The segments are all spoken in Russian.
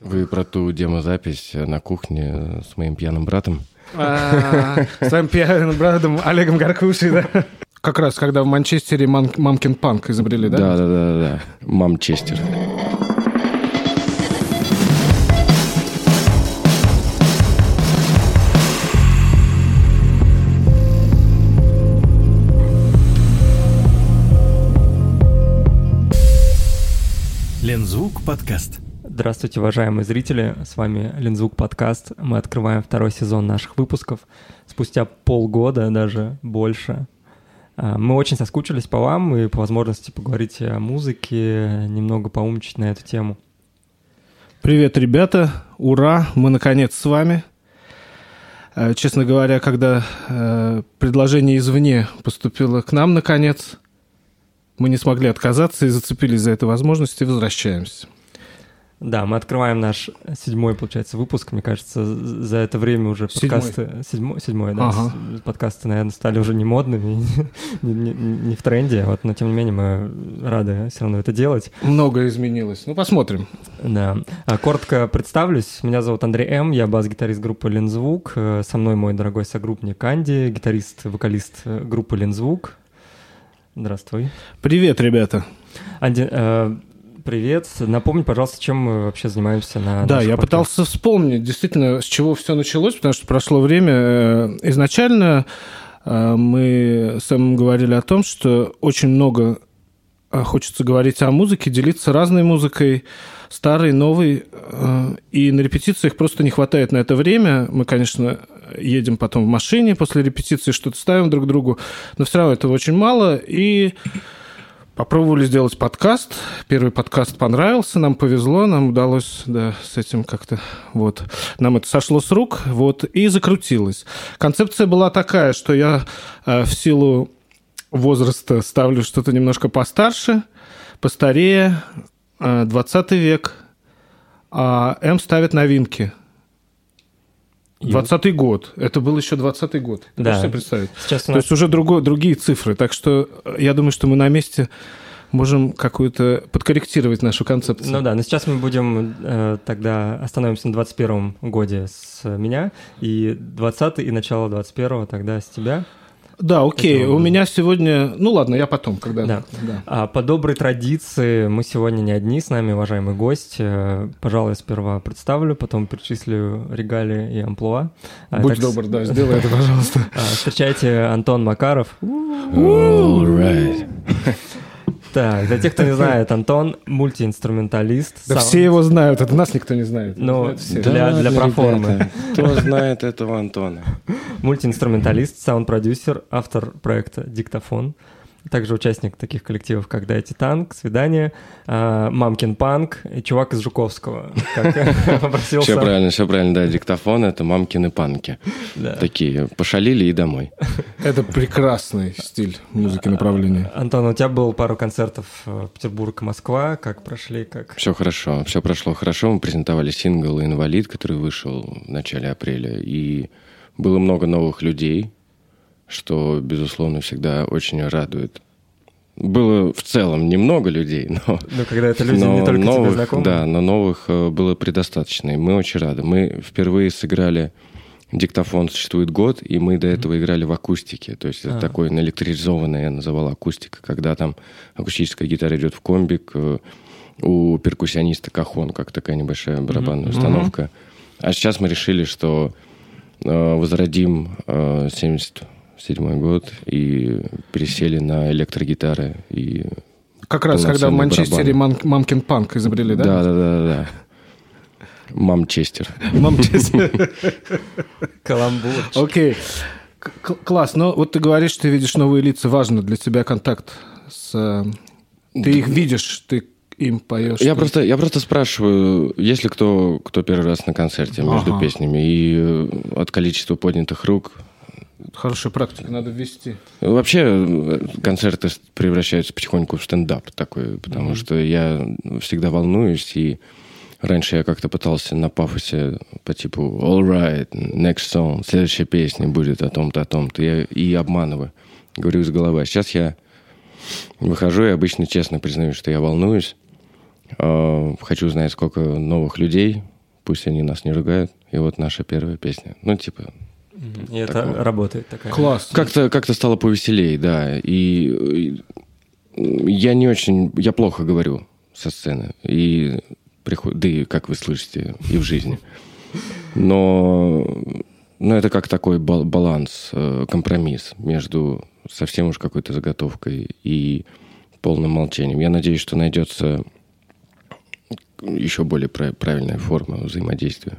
Вы про ту демозапись на кухне с моим пьяным братом? А, С твоим пьяным братом Олегом Гаркушей, да? Как раз, когда в Манчестере Мам- Мамкин Панк изобрели, да? Да, да, да, да. Мамчестер. Лензвук подкаст. Здравствуйте, уважаемые зрители. С вами Лензвук подкаст. Мы открываем второй сезон наших выпусков. Спустя полгода, даже больше. А, Мы очень соскучились по вам и по возможности поговорить о музыке, немного поумничать на эту тему. Привет, ребята. Ура, мы наконец с вами. Э, Честно говоря, когда э, предложение извне поступило к нам, наконец, мы не смогли отказаться и зацепились за эту возможность и возвращаемся. Да, мы открываем наш седьмой, получается, выпуск. Мне кажется, за это время уже подкасты... Седьмой, седьмой да. Ага. Подкасты, наверное, стали уже не модными, не, не- не в тренде. Вот, но, тем не менее, мы рады все равно это делать. Многое изменилось. Ну, посмотрим. Да. А, Коротко представлюсь. Меня зовут Андрей М. Я бас-гитарист группы Лензвук. Э, Со мной мой дорогой согруппник Анди, гитарист, вокалист э, группы Лензвук. Здравствуй. Привет, ребята. Анди, э, привет. Напомни, пожалуйста, чем мы вообще занимаемся на Да, я подкастах. пытался вспомнить действительно, с чего все началось, потому что прошло время. Э, Изначально э, мы с Эмом говорили о том, что очень много э, хочется говорить о музыке, делиться разной музыкой, старой, новой, и на репетициях просто не хватает на это время. Мы, конечно, едем потом в машине после репетиции, что-то ставим друг другу, но все равно этого очень мало, и Попробовали сделать подкаст. Первый подкаст понравился, нам повезло, нам удалось да, с этим как-то вот. Нам это сошло с рук, вот, и закрутилось. Концепция была такая, что я э, в силу возраста ставлю что-то немножко постарше, постарее, э, 20 век, а М ставит новинки. И 20 год. Это был еще 20 год. Ты Да. можешь себе представить? Сейчас у То нас есть уже другой, другие цифры. Так что э, я думаю, что мы на месте можем какую-то подкорректировать нашу концепцию. Ну да, но сейчас мы будем э, тогда остановимся на 21 годе с меня, и 20 и начало 21 тогда с тебя. Да, окей. Это У меня сегодня... Ну ладно, я потом, когда... Да. да. А по доброй традиции мы сегодня не одни, с нами уважаемый гость. Э, Пожалуй, я сперва представлю, потом перечислю регалии и амплуа. А, Будь так, добр, да, сделай это, пожалуйста. а, Встречайте Антон Макаров. All right. Так, для тех, кто не знает, Антон мультиинструменталист. Да сам- все его знают, это нас никто не знает. Ну, все. да. Для- для проформы. ребята, Кто знает этого Антона? Мультиинструменталист, саунд-продюсер, автор проекта «Диктофон». Также участник таких коллективов, как «Дайте танк», «Свидание», а, «Мамкин панк» и «Чувак из Жуковского», Все правильно, все правильно, да, диктофон это мамкины панки. Такие, пошалили и домой. Это прекрасный стиль музыки направления. Антон, у тебя было пару концертов э, Петербург и Москва. Как прошли? Как... Все хорошо, все прошло хорошо. Мы презентовали сингл «Инвалид», который вышел в начале апреля. И было много новых людей, что, безусловно, всегда очень радует. Было в целом немного людей, но Ну, когда это люди но не только тебе новых, знакомы. Да, но новых э, было предостаточно. И мы очень рады. Мы впервые сыграли диктофон существует год, и мы до этого играли в акустике. То есть это А. такой наэлектризованный, я называл акустика, когда там акустическая гитара идет в комбик, э, у перкуссиониста кахон, как такая небольшая барабанная Мгм. установка. А сейчас мы решили, что э, возродим э, 77 год и пересели на электрогитары и Как раз, когда в Манчестере барабан. Мам- Мамкин Панк изобрели, да? Да, да, да, да. Мамчестер. Манчестер. Каламбур. Окей. Класс. Но вот ты говоришь, ты видишь новые лица. Важно для тебя контакт с... э, Ты их видишь, ты им поешь. Я просто, я просто спрашиваю, есть ли кто, кто первый раз на концерте между Ага. песнями, и э, от количества поднятых рук. Хорошая практика, надо ввести. Вообще э, концерты превращаются потихоньку в стендап такой, потому что я всегда волнуюсь, и раньше я как-то пытался на пафосе по типу all right, next song, следующая песня будет о том-то, о том-то, я и обманываю, говорю из головы. А сейчас я выхожу и обычно честно признаю, что я волнуюсь, э, хочу знать, сколько новых людей пусть они нас не ругают. И вот наша первая песня. Ну, типа, И это Такого. работает такая. Класс. как-то как стало повеселее, да. И э, я не очень, я плохо говорю со сцены. И приход... да и, как вы слышите, и в жизни. Но, но это как такой бал- баланс, э, компромисс между совсем уж какой-то заготовкой и полным молчанием. Я надеюсь, что найдется еще более прав- правильная форма взаимодействия.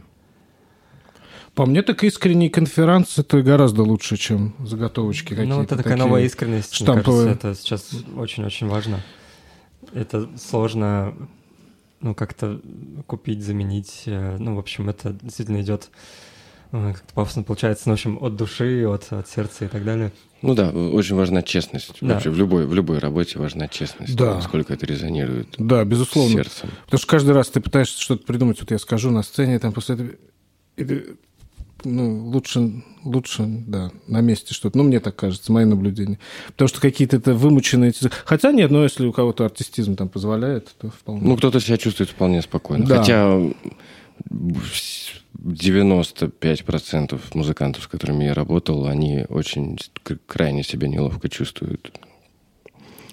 По мне, так искренний конферанс это гораздо лучше, чем заготовочки какие-то. Ну, это такая такие. новая искренность, мне штамповые. кажется, это сейчас очень-очень важно. Это сложно, ну, как-то купить, заменить. э, Ну, в общем, это действительно идет э, как-то пафосно получается, ну, в общем, от души, от, от сердца и так далее. Ну да, очень важна честность. Да. Вообще в любой, в любой работе важна честность. Да. Насколько это резонирует Да, с безусловно. сердцем. Потому что каждый раз ты пытаешься что-то придумать, вот я скажу на сцене, там после этого... и ты, ну, лучше, лучше, да, на месте что-то. Ну, мне так кажется, мои наблюдения. Потому что какие-то это вымученные... Хотя нет, но если у кого-то артистизм там позволяет, то вполне. Ну, кто-то себя чувствует вполне спокойно. Да. Хотя 95% музыкантов, с которыми я работал, они очень крайне себя неловко чувствуют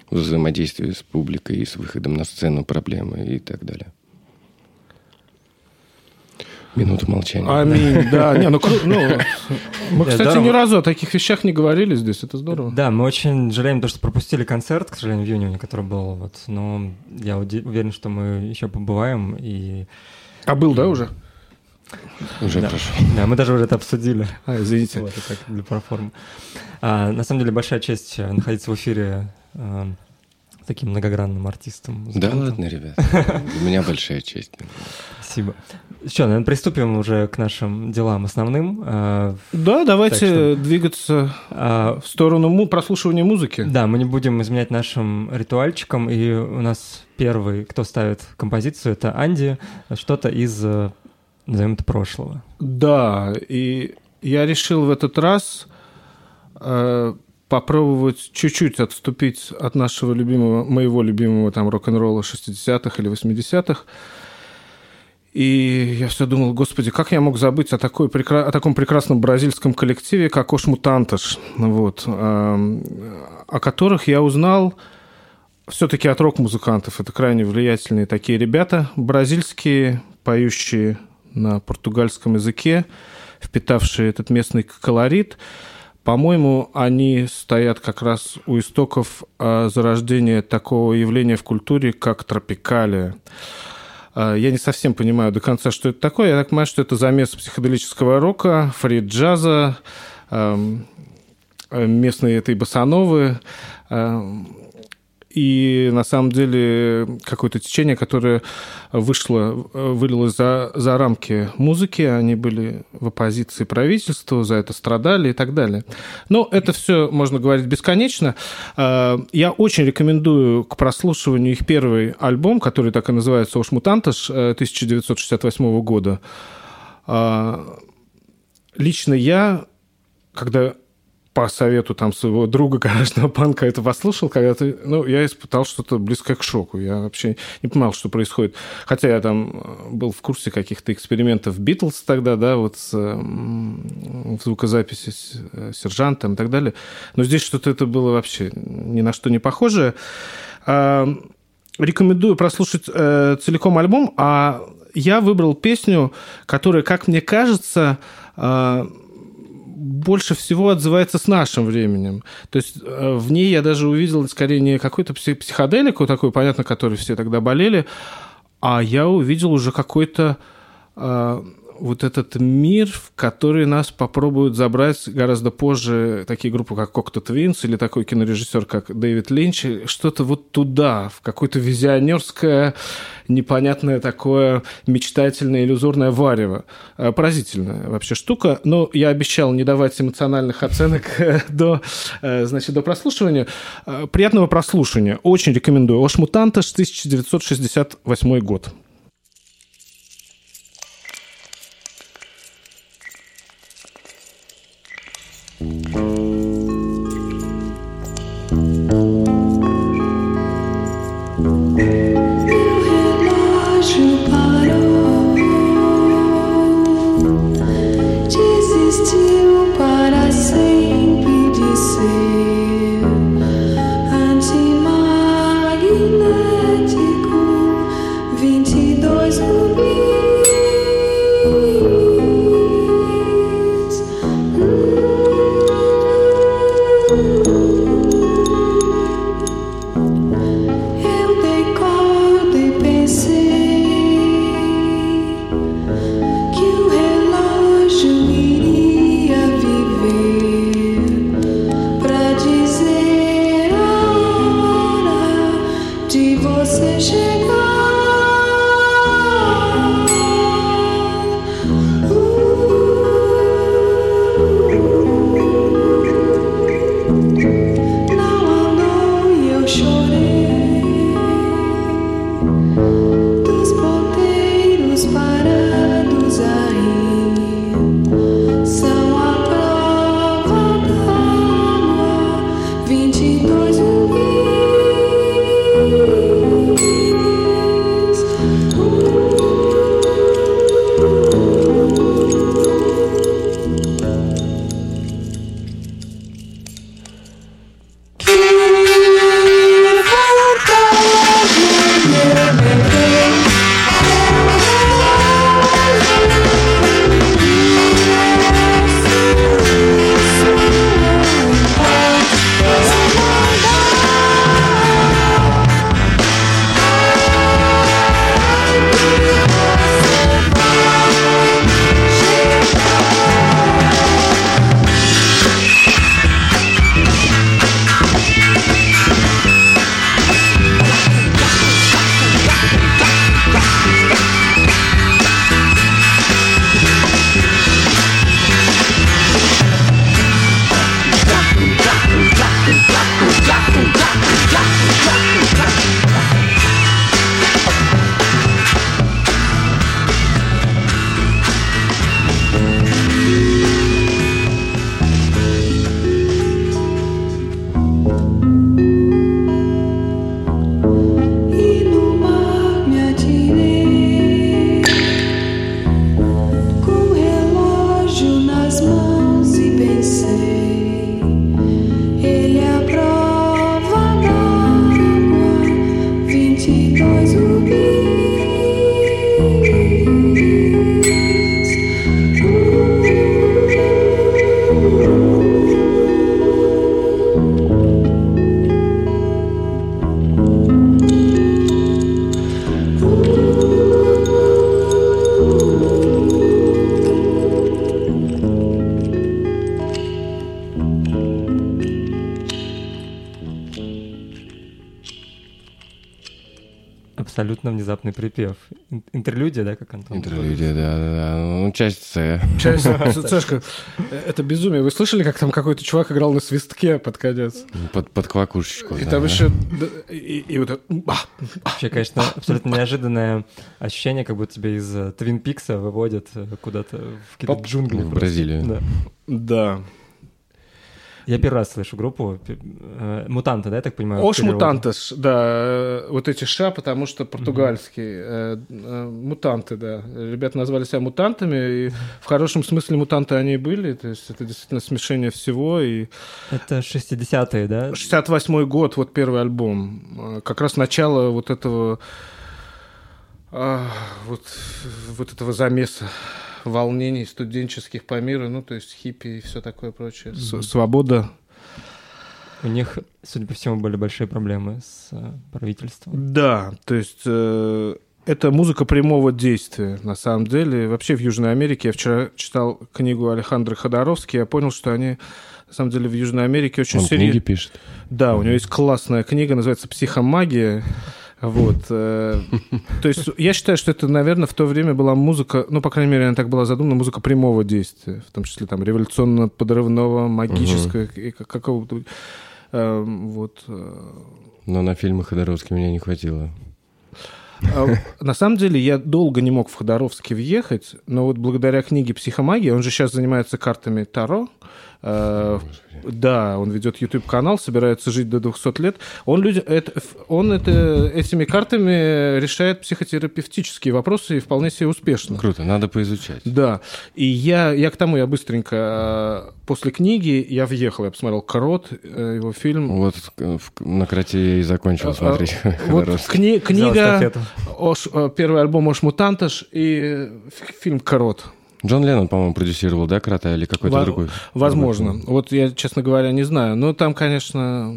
в взаимодействии с публикой и с выходом на сцену, проблемы и так далее. Минута молчания. Аминь, да. Не, ну, ну, мы, кстати, здорово. ни разу о таких вещах не говорили здесь, это здорово. Да, мы очень жалеем то, что пропустили концерт, к сожалению, в июне, который был, вот, но я уверен, что мы еще побываем, и А был, да, уже? Уже да. прошу. да, мы даже уже это обсудили. А, извините. Вот, это так, для проформы. А, на самом деле большая честь э, находиться в эфире э, с таким многогранным артистом. Да ладно, ребят. У меня большая честь. Спасибо. Что, наверное, приступим уже к нашим делам основным. А, Да, давайте что- двигаться а, в сторону прослушивания музыки. Да, мы не будем изменять нашим ритуальчикам, и у нас первый, кто ставит композицию, это Анди, что-то из, э, назовем это, прошлого. Да, и я решил в этот раз э, попробовать чуть-чуть отступить от нашего любимого, моего любимого там рок-н-ролла 60-х или 80-х. И я все думал, господи, как я мог забыть о, такой, о таком прекрасном бразильском коллективе, как Ош Мутанташ, вот, о которых я узнал все-таки от рок-музыкантов. Это крайне влиятельные такие ребята, бразильские, поющие на португальском языке, впитавшие этот местный колорит. По-моему, они стоят как раз у истоков э, зарождения такого явления в культуре, как тропикалия. Э, Я не совсем понимаю до конца, что это такое. Я так понимаю, что это замес психоделического рока, фрид-джаза, э, местной этой басановы. И на самом деле какое-то течение, которое вышло, э, вылилось за, за рамки музыки, они были в оппозиции правительству, за это страдали и так далее. Но это все можно говорить бесконечно. Э, Я очень рекомендую к прослушиванию их первый альбом, который так и называется «Ош Мутанташ» э, 1968 года. А, Лично я, когда по совету там своего друга гаражного панка это послушал, когда ты, ну, я испытал что-то близкое к шоку. Я вообще не понимал, что происходит. Хотя я там э, был в курсе каких-то экспериментов Битлз тогда, да, вот с, в звукозаписи с э, сержантом и так далее. Но здесь что-то это было вообще ни на что не похожее. А, Рекомендую прослушать э, целиком альбом, а я выбрал песню, которая, как мне кажется, больше всего отзывается с нашим временем. То есть э, в ней я даже увидел скорее не какой-то пси- психоделику такой, понятно, который все тогда болели, а я увидел уже какой-то э, вот этот мир, в который нас попробуют забрать гораздо позже такие группы, как Cocteau Twins или такой кинорежиссер, как Дэвид Линч, что-то вот туда, в какое-то визионерское, непонятное такое мечтательное, иллюзорное варево. Э, Поразительная вообще штука. Но я обещал не давать эмоциональных оценок э, до, э, значит, до прослушивания. Приятного прослушивания. Очень рекомендую. Ош Мутанташ, 1968 год. Внезапный припев. Ин- Интерлюдия, да, как Антон? Интерлюдия, да, да, да. Ну, часть С. Часть- Сашка, это безумие. Вы слышали, как там какой-то чувак играл на свистке под конец? Под, под квакушечку. И да, там да. еще... да, И, и вот это... Вообще, конечно, абсолютно неожиданное ощущение, как будто тебя из э, Твин Пикса выводят э, куда-то в какие-то джунгли. В просто. Бразилию. Да. Да. Я первый раз слышу группу. э, Мутанты, да, я так понимаю? Ош мутантес, да, э, вот эти ша, потому что португальские. э, Мутанты, да. Ребята назвали себя мутантами, и в хорошем смысле мутанты они и были, то есть это действительно смешение всего, и Это 60-е, да? 68 год, вот первый альбом, как раз начало вот этого а, вот, вот этого замеса волнений студенческих по миру, ну, то есть хиппи и все такое прочее. С- Свобода. У них, судя по всему, были большие проблемы с э, правительством. Да, то есть э, это музыка прямого действия, на самом деле. Вообще в Южной Америке, я вчера читал книгу Александра Ходоровски, я понял, что они, на самом деле, в Южной Америке очень Он серьезно... книги пишет. Да, у него есть классная книга, называется «Психомагия». Вот. э, То есть я считаю, что это, наверное, в то время была музыка, ну, по крайней мере, она так была задумана, музыка прямого действия, в том числе там революционно-подрывного, магического и как- какого-то... э, Вот. э, Но на фильмы Ходоровски меня не хватило. А, На самом деле я долго не мог в Ходоровский въехать, но вот благодаря книге «Психомагия», он же сейчас занимается картами Таро, э, да, он ведет YouTube-канал, собирается жить до 200 лет. Он, люди, это, он это, этими картами решает психотерапевтические вопросы и вполне себе успешно. Круто, надо поизучать. Да, и я, я к тому, я быстренько, э, после книги я въехал, я посмотрел «Крот», э, его фильм. Вот э, на кроте я и закончил смотреть А, Вот кни- книга. Ош, э, первый альбом Ош Мутанташ и э, фи- фильм «Крот». Джон Леннон, по-моему, продюсировал, да, крота или какой-то Во- другой? Возможно. Вот я, честно говоря, не знаю. Но там, конечно,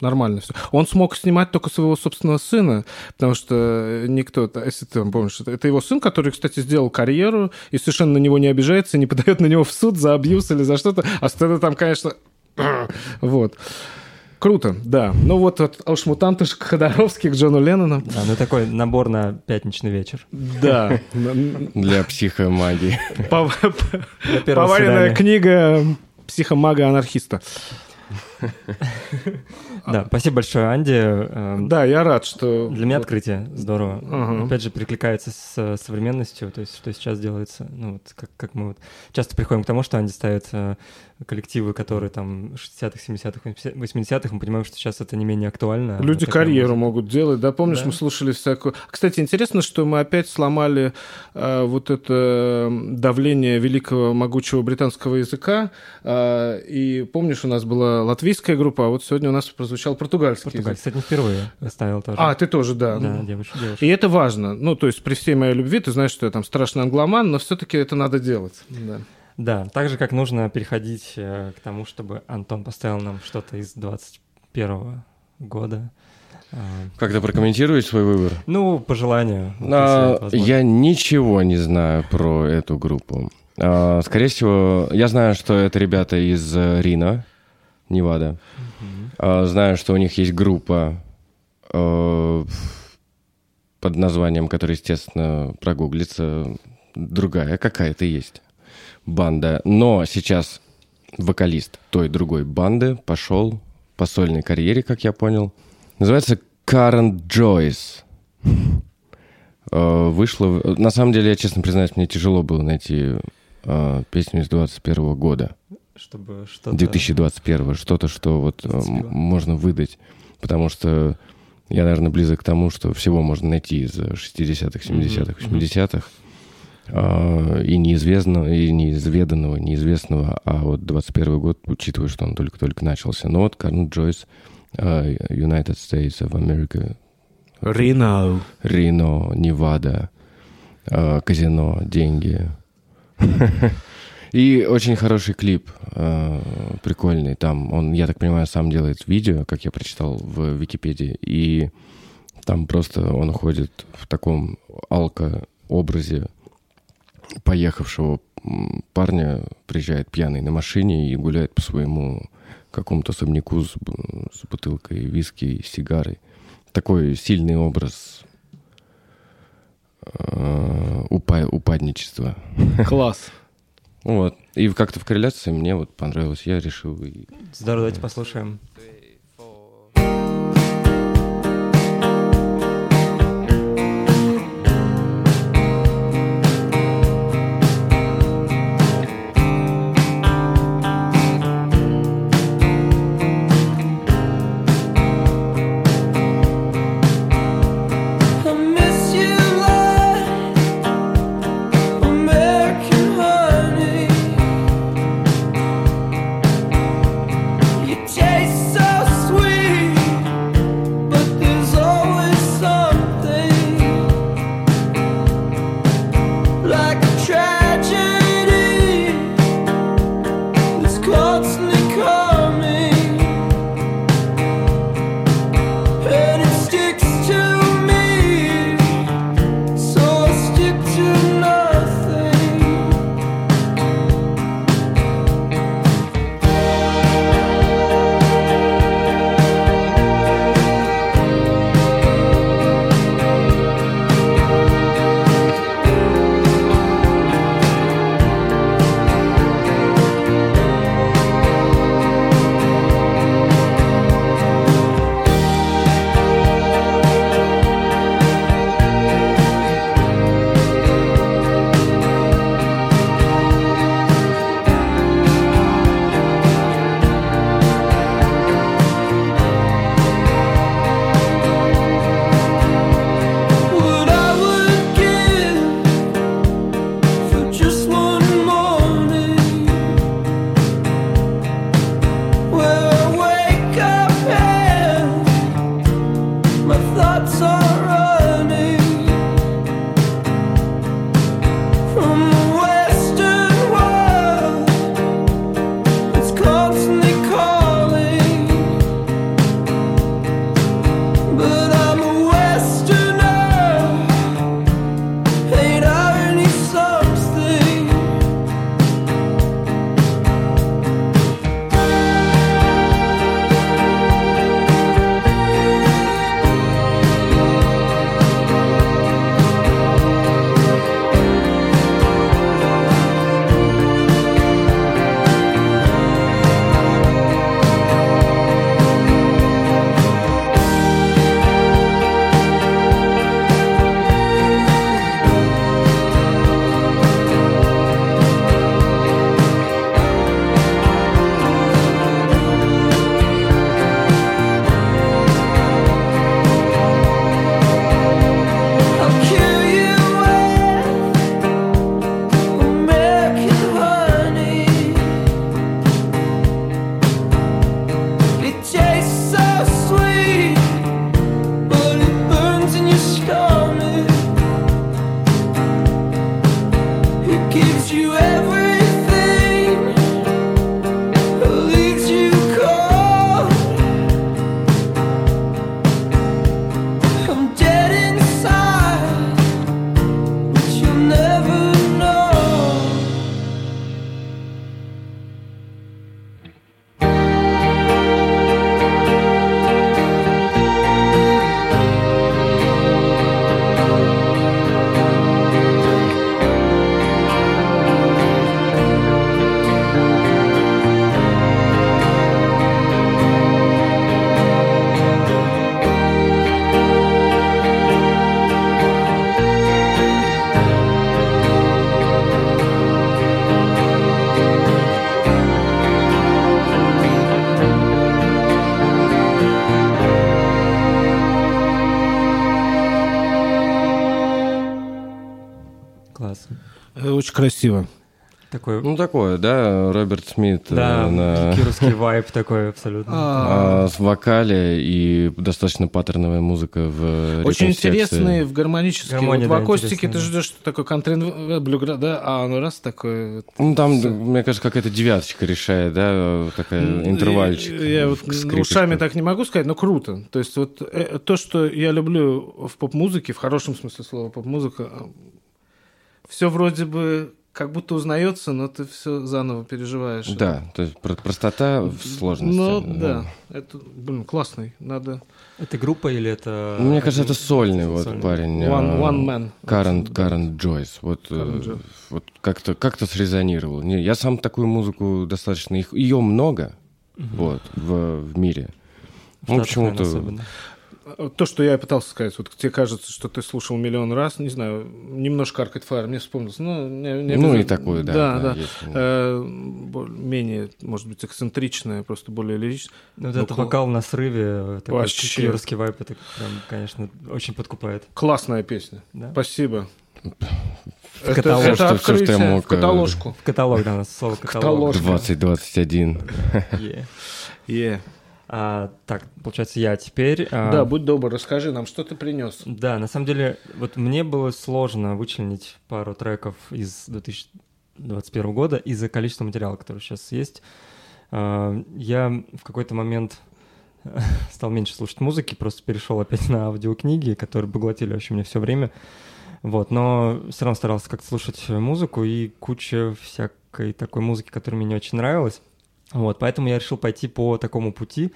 Нормально все. Он смог снимать только своего собственного сына, потому что никто, если ты помнишь, это- его сын, который, кстати, сделал карьеру и совершенно на него не обижается, не подает на него в суд за абьюз или за что-то. А сцена там, конечно, вот. Круто, да. Ну вот от Алшмутанта к Ходоровски, к Джону Леннону. Да, ну такой набор на пятничный вечер. Да. Для психомагии. Поваренная книга психомага-анархиста. Да, спасибо большое, Анди. Эм, Да, я рад, что... Для меня открытие здорово. Опять же, перекликается с э, современностью, то есть что сейчас делается. Ну, вот как, мы вот часто приходим к тому, что Анди ставит э, коллективы, которые там 60-х, 70-х, 80-х, мы понимаем, что сейчас это не менее актуально. Люди карьеру могут делать, да? Помнишь, Да. мы слушали всякую... Кстати, интересно, что мы опять сломали э, вот это давление великого могучего британского языка. э, и помнишь, у нас была латвийская группа, а вот сегодня у нас прозвучал португальский Португалия. язык. Кстати, не впервые ставил тоже. А, ты тоже, да. Да, девушка, девушка. И это важно. Ну, то есть при всей моей любви, ты знаешь, что я там страшный англоман, но все-таки это надо делать. Да. Да, так же, как нужно переходить э, к тому, чтобы Антон поставил нам что-то из 21 года. А, Как-то прокомментируешь свой выбор? Ну, по желанию. А, я ничего не знаю про эту группу. А, скорее всего, я знаю, что это ребята из э, Рино, Невада. А, знаю, что у них есть группа э, под названием, которая, естественно, прогуглится. Другая какая-то есть банда. Но сейчас вокалист той другой банды пошел по сольной карьере, как я понял. Называется Current Joyce. Э, Вышло... На самом деле, я честно признаюсь, мне тяжело было найти э, песню из 21 года. Чтобы что-то... 2021 что-то, что вот э, м- Зацепило. можно выдать. Потому что я, наверное, близок к тому, что всего можно найти из 60-х, 70-х, Мгм, 80-х. А, и неизвестного, и неизведанного, неизвестного. А вот 21 год, учитывая, что он только-только начался. Но вот Карн Джойс, э, United States of America, Рино. Рино, Невада, э, казино, деньги. И очень хороший клип, э, прикольный. Там он, я так понимаю, сам делает видео, как я прочитал в Википедии. И там просто он ходит в таком алко-образе поехавшего парня, приезжает пьяный на машине и гуляет по своему какому-то особняку с, с бутылкой виски и сигарой. Такой сильный образ э, упа- упадничества. Класс. Вот. И как-то в корреляции мне вот понравилось. Я решил Здорово, давайте послушаем. Красиво. Такой, Ну, такое, да, Роберт Смит э, да, на кировский вайб такой абсолютно. а, с вокале и достаточно паттерновая музыка в Очень интересные в гармонические. Гармония, вот в да, акустике ты ждешь что такой контрин блюгра, да, а ну раз такой. вот. Ну, там, мне кажется, какая-то девяточка решает, да, такая интервальчик. Я вот ушами так не могу сказать, но круто. То есть вот э, то, что я люблю в поп-музыке, в хорошем смысле слова поп-музыка, все вроде бы как будто узнается, но ты все заново переживаешь. Да, то есть про- простота в сложности. Ну да, это, блин, классный, надо... Это группа или это... Мне кажется, это сольный вот сольный? парень. One, а, one man. Карен, Карен Джойс. Вот, э, Джойс. вот как-то как срезонировал. Не, я сам такую музыку достаточно... Их, ее много вот, в, в мире. В Ну, почему-то... То, что я пытался сказать, вот тебе кажется, что ты слушал миллион раз, не знаю, немножко Arcade Fire, мне вспомнилось. Ну, не- не Ну, и такое, да, Да, да, да. есть. Э, менее, может быть, эксцентричное, просто более лиричное. Ну, вот Ну, этот кл- вокал на срыве, такой Вообще. кировский вайп, это прям, конечно, очень подкупает. Классная песня. Да? Спасибо. В каталог. это, Всё, это что- всё, что я открытие мог, в каталожку. В каталог, да, слово каталог. Каталог. 2021. Е. Е. А, так, получается, я теперь... а, Да, будь добр, расскажи нам, что ты принес. Да, на самом деле, вот мне было сложно вычленить пару треков из 2021 года из-за количества материала, который сейчас есть. А, Я в какой-то момент стал меньше слушать музыки, просто перешел опять на аудиокниги, которые поглотили вообще мне все время. Вот, но все равно старался как-то слушать музыку и куча всякой такой музыки, которая мне не очень нравилась. Вот, поэтому я решил пойти по такому пути.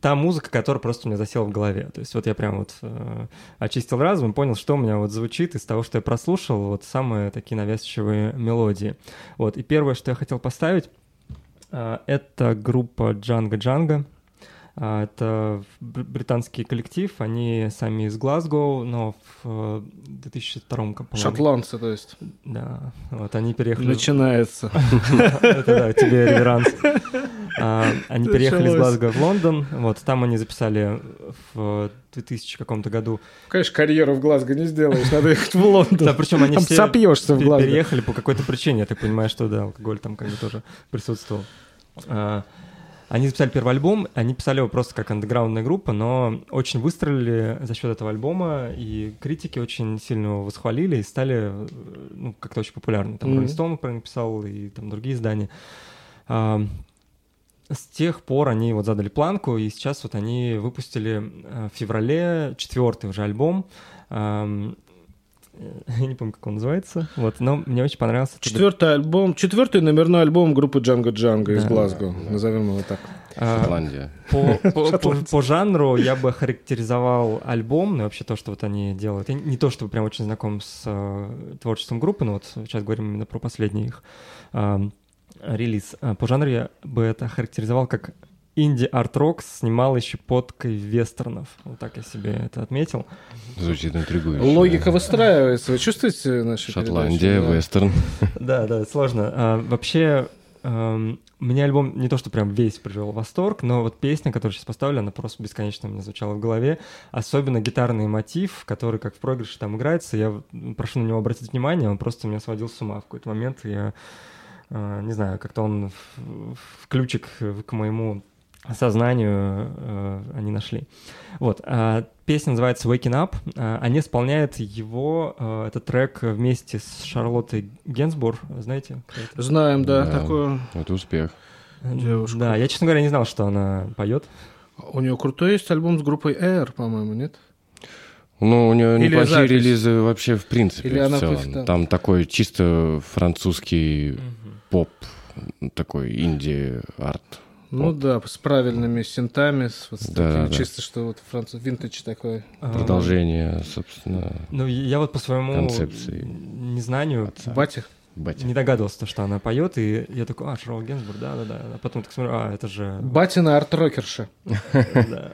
Та музыка, которая просто у меня засела в голове. То есть вот я прям вот э, очистил разум и понял, что у меня вот звучит из того, что я прослушал, вот самые такие навязчивые мелодии. Вот, и первое, что я хотел поставить, э, это группа Джанга Джанга. А, Это бр- британский коллектив, они сами из Глазго, но в э, 2002 году, по-моему. Шотландцы, то есть. Да, вот они переехали. Начинается. Это да, тебе реверанс. А, Они переехали из. Глазго в Лондон, вот там они записали в 2000 каком-то году. Конечно, карьеру в Глазго не сделаешь, надо ехать в Лондон. Да, причем они все переехали по какой-то причине, я так понимаю, что да, алкоголь там как бы тоже присутствовал. Они записали первый альбом, они писали его просто как андеграундная группа, но очень выстрелили за счет этого альбома, и критики очень сильно его восхвалили и стали ну, как-то очень популярны. Там Мгм. Rolling Stone про них писал, и там другие издания. А, С тех пор они вот задали планку, и сейчас вот они выпустили э, в феврале четвертый уже альбом. Я не помню, как он называется. Вот, но мне очень понравился. этот Четвертый альбом, четвертый номерной альбом группы Джанго Джанго из Да. Глазго, назовем его так. А, Шотландия. По, по- по- по жанру я бы характеризовал альбом, ну и вообще то, что вот они делают. Я не то, чтобы прям очень знаком с э, творчеством группы, но вот сейчас говорим именно про последний их ам, релиз. А По жанру я бы это характеризовал как инди-арт-рок с немалой щепоткой вестернов. Вот так я себе это отметил. Звучит интригующе. Логика выстраивается. Вы чувствуете наши Шотландия, передачи? Да. вестерн. Да, да, сложно. А, вообще, эм, мне альбом не то, что прям весь привел в восторг, но вот песня, которую сейчас поставлю, она просто бесконечно у меня звучала в голове. Особенно гитарный мотив, который как в проигрыше там играется. Я прошу на него обратить внимание, он просто меня сводил с ума в какой-то момент. Я э, не знаю, как-то он в, в ключик к моему сознанию э, они нашли. Вот. а песня называется Waking Up. А, Они исполняют его, э, этот трек вместе с Шарлоттой Генсбур. Знаете? Знаем, да, Да. такое. Это успех. Девушка. Да, я, честно говоря, не знал, что она поет. У нее крутой есть альбом с группой Air, по-моему, нет? Ну, у нее Или неплохие запись. релизы вообще в принципе Или в она целом. просто- Там такой чисто французский поп, такой инди-арт. Ну да, с правильными синтами, с, вот с Да, такими да, чисто, что вот француз, винтаж такой. А, Продолжение, собственно, Ну, я вот по своему Концепции. незнанию отца. Батя? Батя. не догадывался, что она поет, и я такой, а, Шарлотта Генсбур, да-да-да. А потом так смотрю, а, это же... Батина арт-рокерша. да.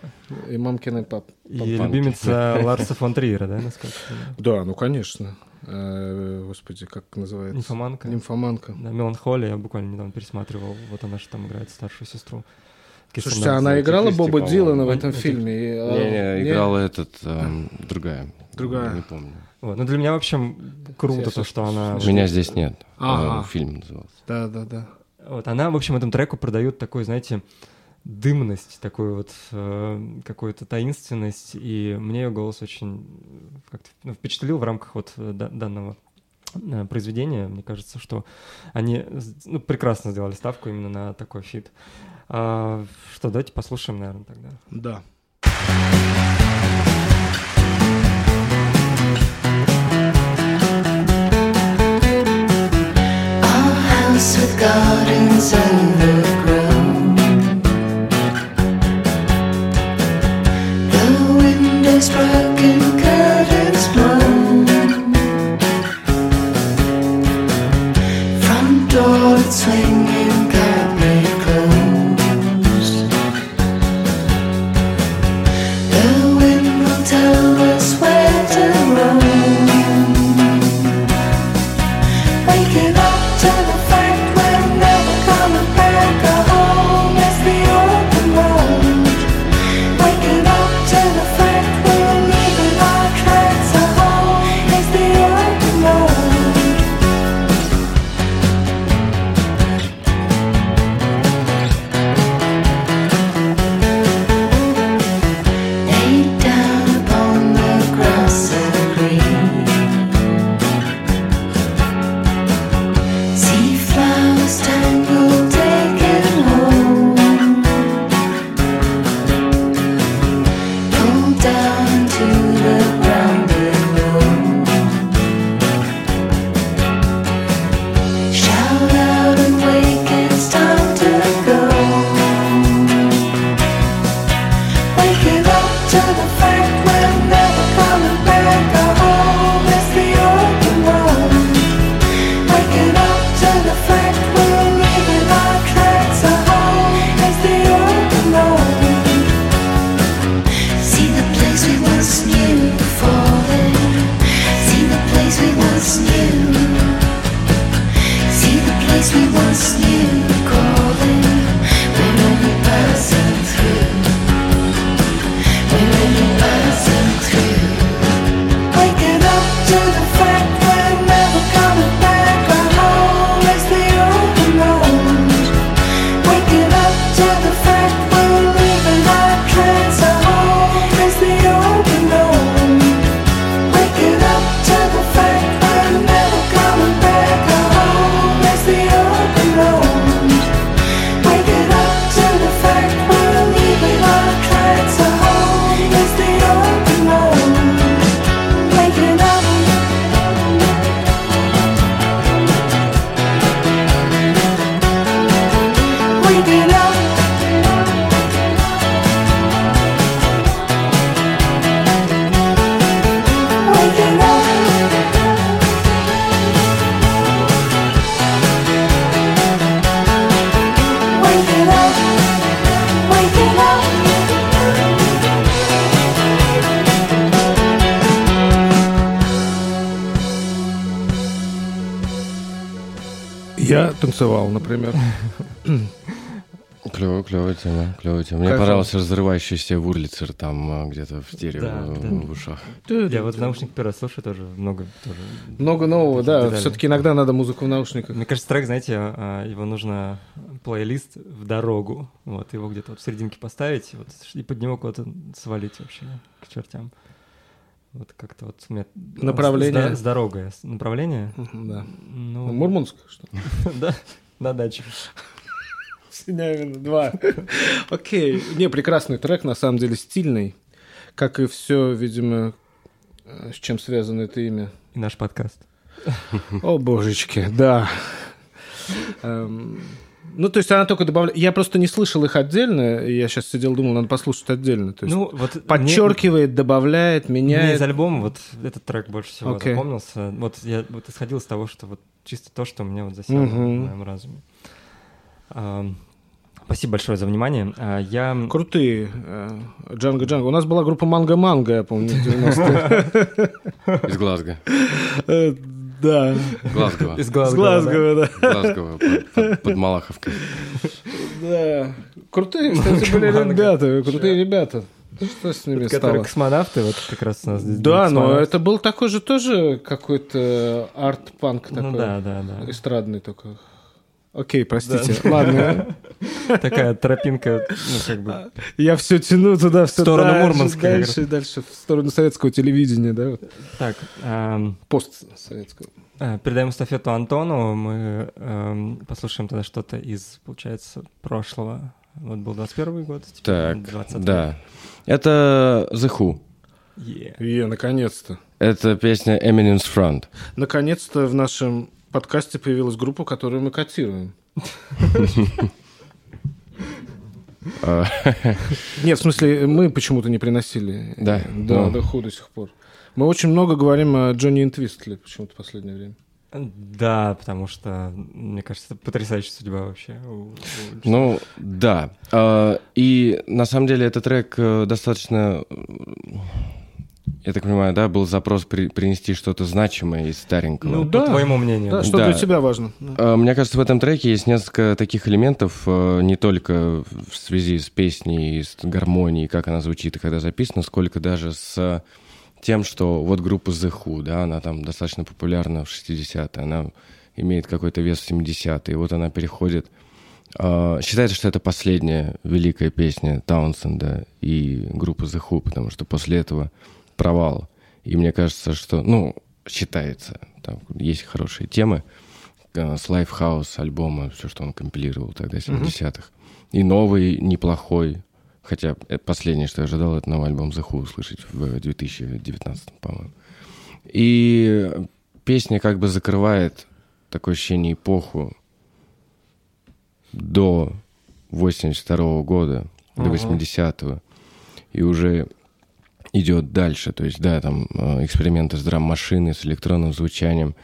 И мамкины пап. И любимица Ларса фон Триера, да, насколько я знаю? Да, ну конечно. Э, Господи, как называется? Нимфоманка. Нимфоманка. Да, Меланхолия, я буквально недавно пересматривал. Вот она же там играет старшую сестру. Слушайте, она играла Кристи, Боба по-моему. Дилана в этом фильме? а, Не-не, не? играла этот, эм, другая. Другая. Не помню. Вот. Ну, для меня, в общем, круто Я то, что она... Меня здесь нет. Ага. Э, Фильм назывался. Да, да, да. Вот, она, в общем, этому треку продает такой, знаете, дымность, такую вот э, какую-то таинственность, и мне ее голос очень как-то ну, впечатлил в рамках вот э, да- данного э, произведения. Мне кажется, что они ну, прекрасно сделали ставку именно на такой фит. А, что, давайте послушаем, наверное, тогда. Да. A house with gardens underground. sway понравился разрывающийся Урлицер там а, где-то в стерео Да, да. в ушах. Я вот в наушниках первый раз слушаю тоже много тоже. Много нового, да. деталей. Все-таки иногда надо музыку в наушниках. Мне кажется, трек, знаете, а, его нужно плейлист в дорогу. Вот, его где-то вот в серединке поставить, вот, и под него куда-то свалить вообще к чертям. Вот как-то вот у меня... Направление? С, с дорогой. Направление? Да. Ну, Мурманск, что? да, на даче. Синявина 2. Окей. Не, прекрасный трек, на самом деле стильный. Как и все, видимо, э, с чем связано это имя. И наш подкаст. О, божечки, да. Эм, Ну, то есть она только добавляет... Я просто не слышал их отдельно, и я сейчас сидел, думал, надо послушать отдельно. То есть Ну, вот мне- подчеркивает, добавляет, Мне из меняет. альбома вот этот трек больше всего Окей. запомнился. Вот я вот исходил из того, что вот чисто то, что у меня вот засело Мгм. в моем разуме. Ам, Спасибо большое за внимание. А, Я Крутые. э, Джанго Джанго. У нас была группа Манго Манго, я помню, в 90-е. Из Глазго. Э, Да. Глазго. из С Глазго. да. Глазго, да. Глазго под, Малаховкой. Да. Крутые, кстати, были ребята. Крутые ребята. Что с ними Которые стало? космонавты, вот как раз у нас здесь Да, но это был такой же тоже какой-то арт-панк такой. Ну да, да, да. Эстрадный только. Окей, простите. Ладно. Такая тропинка, ну как бы... Я все тяну туда, все В сторону дальше, Мурманска, Дальше дальше. В сторону советского телевидения, да? вот. Так, ам, Постсоветского. а, передаем эстафету Антону. Мы ам, послушаем тогда что-то из, получается, прошлого. Вот был 21 год, теперь Так, 20 да. Это The Who. Е. Е, наконец-то. Это песня Eminem's Front. Наконец-то в нашем подкасте появилась группа, которую мы котируем. А, Нет, в смысле, мы почему-то не приносили. Да, Да, ну. до ху до сих пор. Мы очень много говорим о Джонни Интвистле почему-то в последнее время. Да, потому что, мне кажется, это потрясающая судьба вообще. Ну, да. А, И на самом деле этот трек э, достаточно, я так понимаю, да, был запрос при- принести что-то значимое из старенького. Ну, да. по твоему мнению. Да, что Да. для тебя важно. Да. А, Мне кажется, в этом треке есть несколько таких элементов, э, не только в связи с песней, с гармонией, как она звучит и когда записана, сколько даже с тем, что вот группа The Who, да, она там достаточно популярна в 60-е, она имеет какой-то вес в 70-е, и вот она переходит... а, Считается, что это последняя великая песня Таунсенда и группы The Who, потому что после этого провал. И мне кажется, что, ну, считается, там есть хорошие темы, э, с Lifehouse альбома, все, что он компилировал тогда, 70-х. И новый, неплохой. Хотя э, последнее, что я ожидал, это новый альбом The Who услышать в 2019, по-моему. И песня как бы закрывает такое ощущение эпоху до 82 года, до Ага. 80-го. И уже идет дальше. То есть, да, там э, эксперименты с драм-машиной, с электронным звучанием.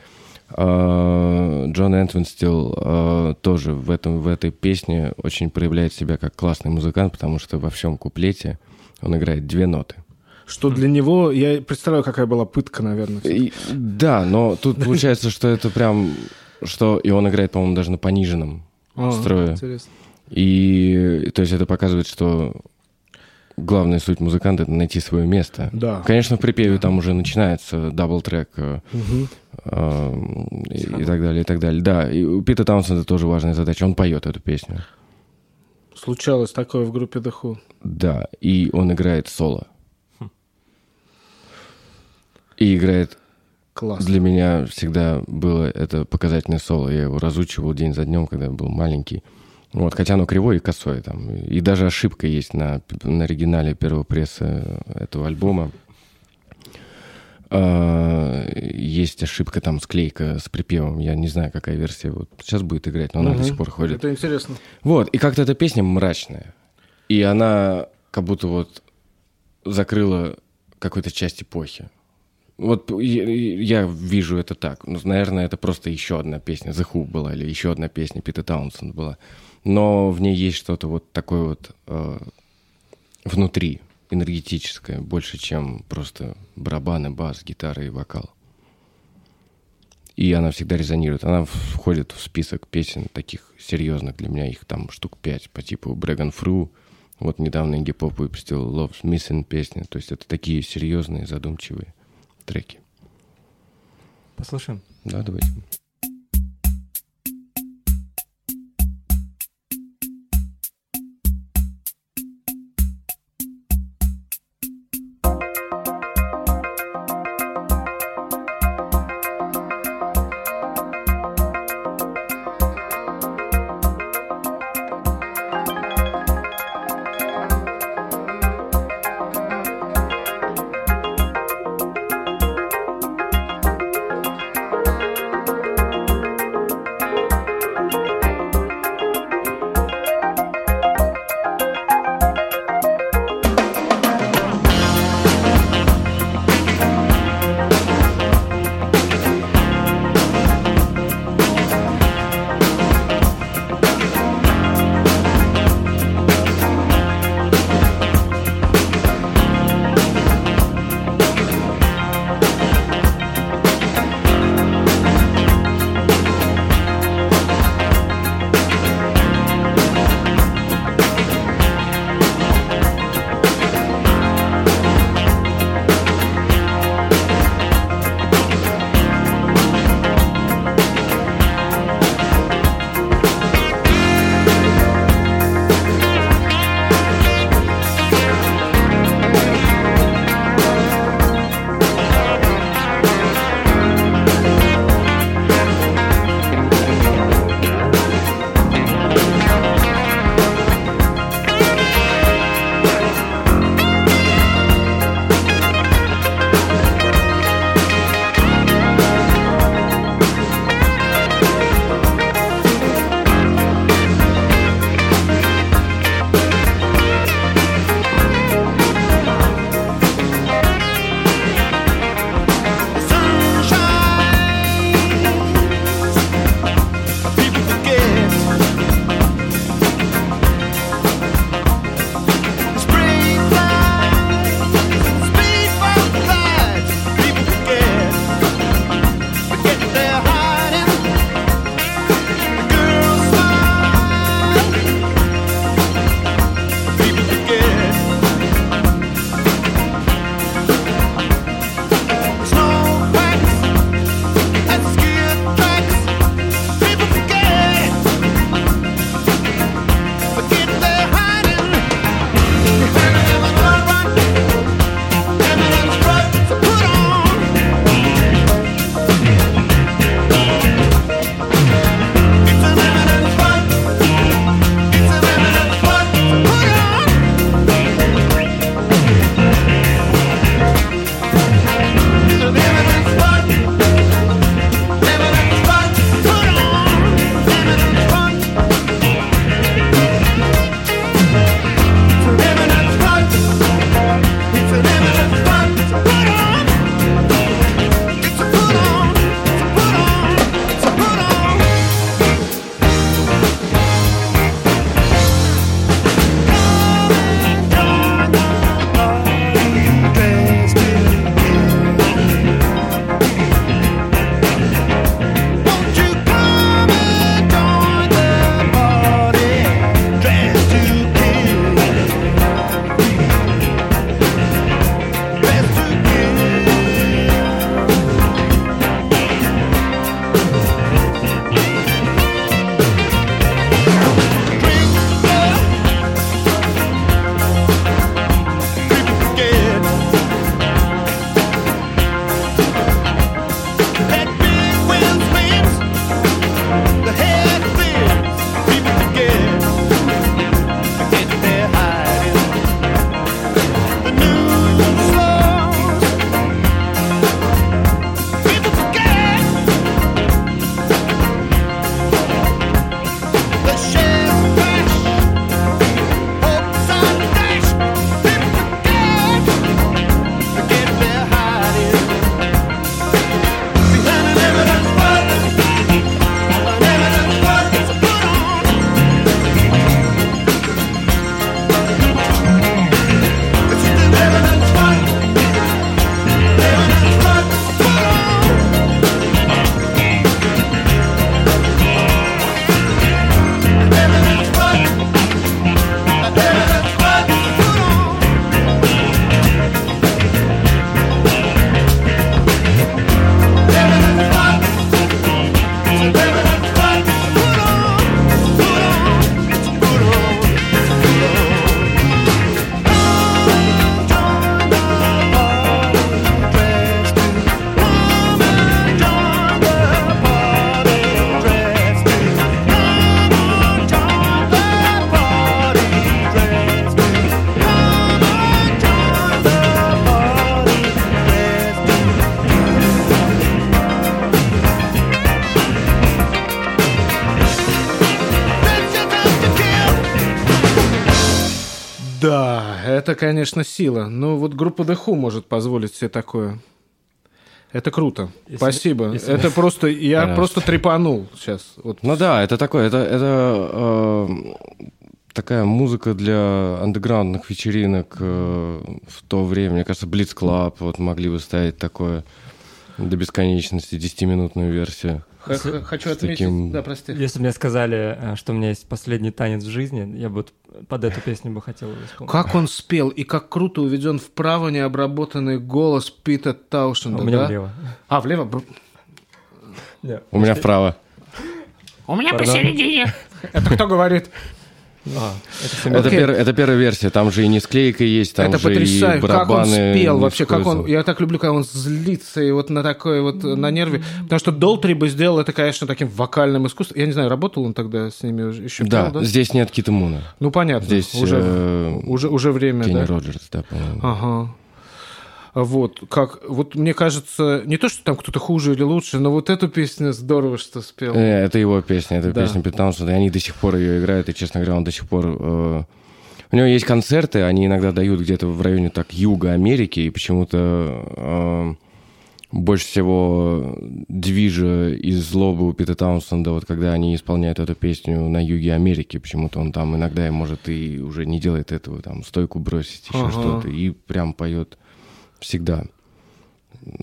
А, Джон Энтвинстил э, тоже в, этом, в этой песне очень проявляет себя как классный музыкант, потому что во всем куплете он играет две ноты. Что для него, я представляю, какая была пытка, наверное. И- да, но тут получается, что это прям... Что, и он играет, по-моему, даже на пониженном А, строе. Интересно. И то есть это показывает, что главная суть музыканта — это найти свое место. Да. Конечно, в припеве там уже начинается double-track э, и, и так далее, и так далее. Да, и у Пита Таунсенда тоже важная задача. Он поет эту песню. Случалось такое в группе The Who. Да, и он играет соло. И играет Класс. Для меня всегда было это показательное соло. Я его разучивал день за днем, когда был маленький. Вот, хотя оно кривое и косое там. И даже ошибка есть на, на оригинале первого пресса этого альбома. А, есть ошибка там, склейка с припевом. Я не знаю, какая версия вот сейчас будет играть, но она Мгм. до сих пор ходит. Это интересно. Вот, и как-то эта песня мрачная. И она как будто вот закрыла какую-то часть эпохи. Вот я, я вижу это так. Ну, наверное, это просто еще одна песня The Who была, или еще одна песня Пита Таунсенд была. Но в ней есть что-то вот такое вот э, внутри, энергетическое, больше, чем просто барабаны, бас, гитара и вокал. И она всегда резонирует. Она входит в список песен таких серьезных для меня. Их там штук пять по типу Брэган Фру. Вот недавно Инди Поп выпустил Love's Missing песни. То есть это такие серьезные, задумчивые треки. Послушаем. Да, давайте. Это, конечно, сила. Ну, вот группа The Who может позволить себе такое. Это круто. Если- Спасибо. если- Это просто... Я Пожалуйста. просто трепанул сейчас. Вот. Ну да, это такое, это, это э, такая музыка для андеграундных вечеринок э, в то время. Мне кажется, Blitz Club вот могли бы ставить такое до бесконечности, 10-минутную версию. Х- Хочу отметить... таким- Да, прости. Если бы мне сказали, э, что у меня есть последний танец в жизни, я бы под эту песню бы хотел его исполнить. Как он спел, и как круто уведен вправо необработанный голос Пита А Таушенда, У меня да? влево. А, влево? Нет. У меня вправо. У меня посередине. Это кто говорит? А, это пер- это первая версия, там же и не склейка есть, там это же и потрясающе. Как он барабаны. спел вообще, как он... Я так люблю, когда он злится и вот на такой вот э, на нерве. Потому что Долтри бы сделал это, конечно, таким вокальным искусством. Я не знаю, работал он тогда с ними уже- еще Да, пел, да? здесь нет Кита Муна. Ну, понятно. Здесь уже, э, уже, уже время, Кенни да? Роджерс, да, по-моему. Ага. Вот, как, вот мне кажется, не то, что там кто-то хуже или лучше, но вот эту песню здорово, что спел. Э, Это его песня, это Да. песня Пит Таунсенда, и они до сих пор ее играют, и, честно говоря, он до сих пор... э, У него есть концерты, они иногда дают где-то в районе так юга Америки, и почему-то э, больше всего движа и злобы у Пита Таунсенда, вот когда они исполняют эту песню на юге Америки, почему-то он там иногда, может, и уже не делает этого, там, стойку бросить, еще Ага. что-то, и прям поет всегда.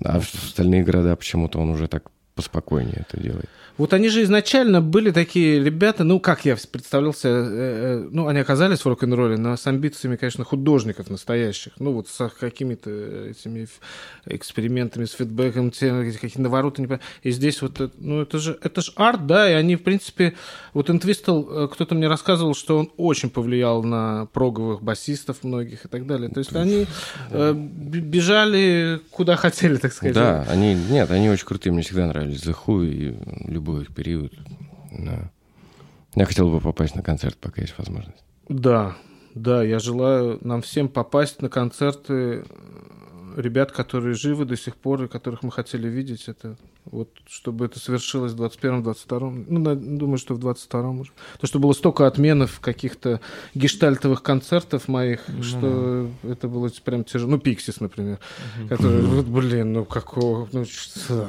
А в остальные города почему-то он уже так поспокойнее это делает. Вот они же изначально были такие ребята, ну, как я представлялся, э, э, ну, они оказались в рок-н-ролле, но с амбициями, конечно, художников настоящих, ну, вот с какими-то этими экспериментами, с фидбэком, какие-то навороты, не и здесь вот, это- ну, это же, это же арт, да, и они, в принципе, вот Интвистл, кто-то мне рассказывал, что он очень повлиял на проговых басистов многих и так далее, то есть они э, б- бежали куда хотели, так сказать. Да, они, нет, они очень крутые, мне всегда нравились Who и любой их период. Да. Я хотел бы попасть на концерт, пока есть возможность. Да, да, я желаю нам всем попасть на концерты ребят, которые живы до сих пор и которых мы хотели видеть. Это вот, чтобы это совершилось в 21-22, ну, на- думаю, что в 22 уже. То, что было столько отменов каких-то гештальтовых концертов моих, что это было прям тяжело. Ну, Пиксис, например, который, вот, блин, ну, какого, ну, что?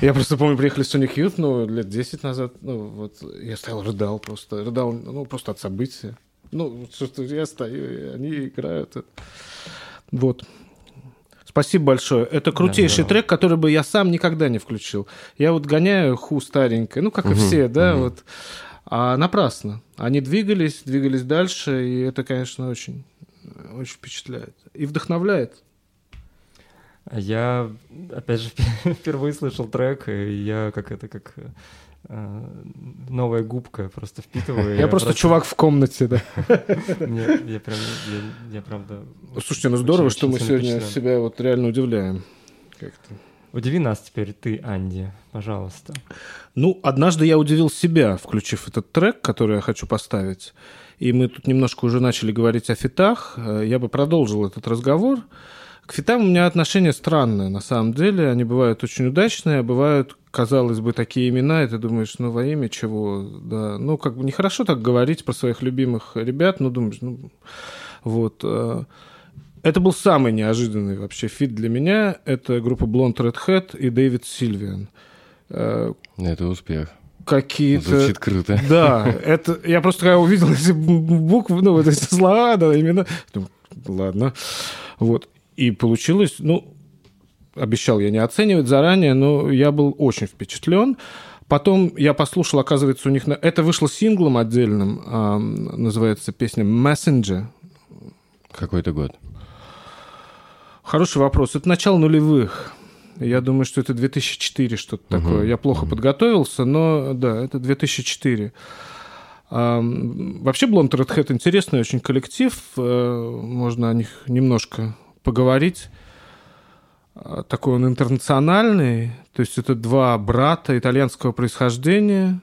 Я просто помню, приехали Sonic Youth, ну, лет 10 назад, ну, вот, я стоял, рыдал просто, рыдал, ну, просто от события. Ну, что-то я стою, и они играют. Вот. Спасибо большое. Это крутейший здорово. трек, который бы я сам никогда не включил. Я вот гоняю ху старенькой, ну, как и все, да, вот. А напрасно. Они двигались, двигались дальше, и это, конечно, очень, очень впечатляет. И вдохновляет. Я, опять же, впервые слышал трек, и я как это, как э, новая губка просто впитываю. Я просто чувак в комнате, да. Я прям, я, правда... Слушайте, ну здорово, что мы сегодня себя вот реально удивляем. Как-то. Удиви нас теперь ты, Анди, пожалуйста. Ну, однажды я удивил себя, включив этот трек, который я хочу поставить. И мы тут немножко уже начали говорить о фитах. Э, Я бы продолжил этот разговор. К фитам у меня отношение странное, на самом деле. Они бывают очень удачные, а бывают, казалось бы, такие имена, и ты думаешь, ну, во имя чего? Да. Ну, как бы нехорошо так говорить про своих любимых ребят, но думаешь, ну, вот. э, Это был самый неожиданный вообще фит для меня. Это группа Blonde Redhead и Дэвид Сильвиан. Э, Это успех. Какие-то... Звучит круто. Да, это я просто когда увидел эти буквы, ну, вот эти слова, да, именно. Ладно. Вот. И получилось, ну, обещал я не оценивать заранее, но я был очень впечатлен. Потом я послушал, оказывается, у них... на- Это вышло синглом отдельным, называется песня «Messenger». Какой-то год. Хороший вопрос. Это начало нулевых. Я думаю, что это 2004 что-то такое. Я плохо подготовился, но да, это 2004. Ам, Вообще Blonde Red Hat интересный очень коллектив. Э, Можно о них немножко поговорить. А, Такой он интернациональный. То есть это два брата итальянского происхождения.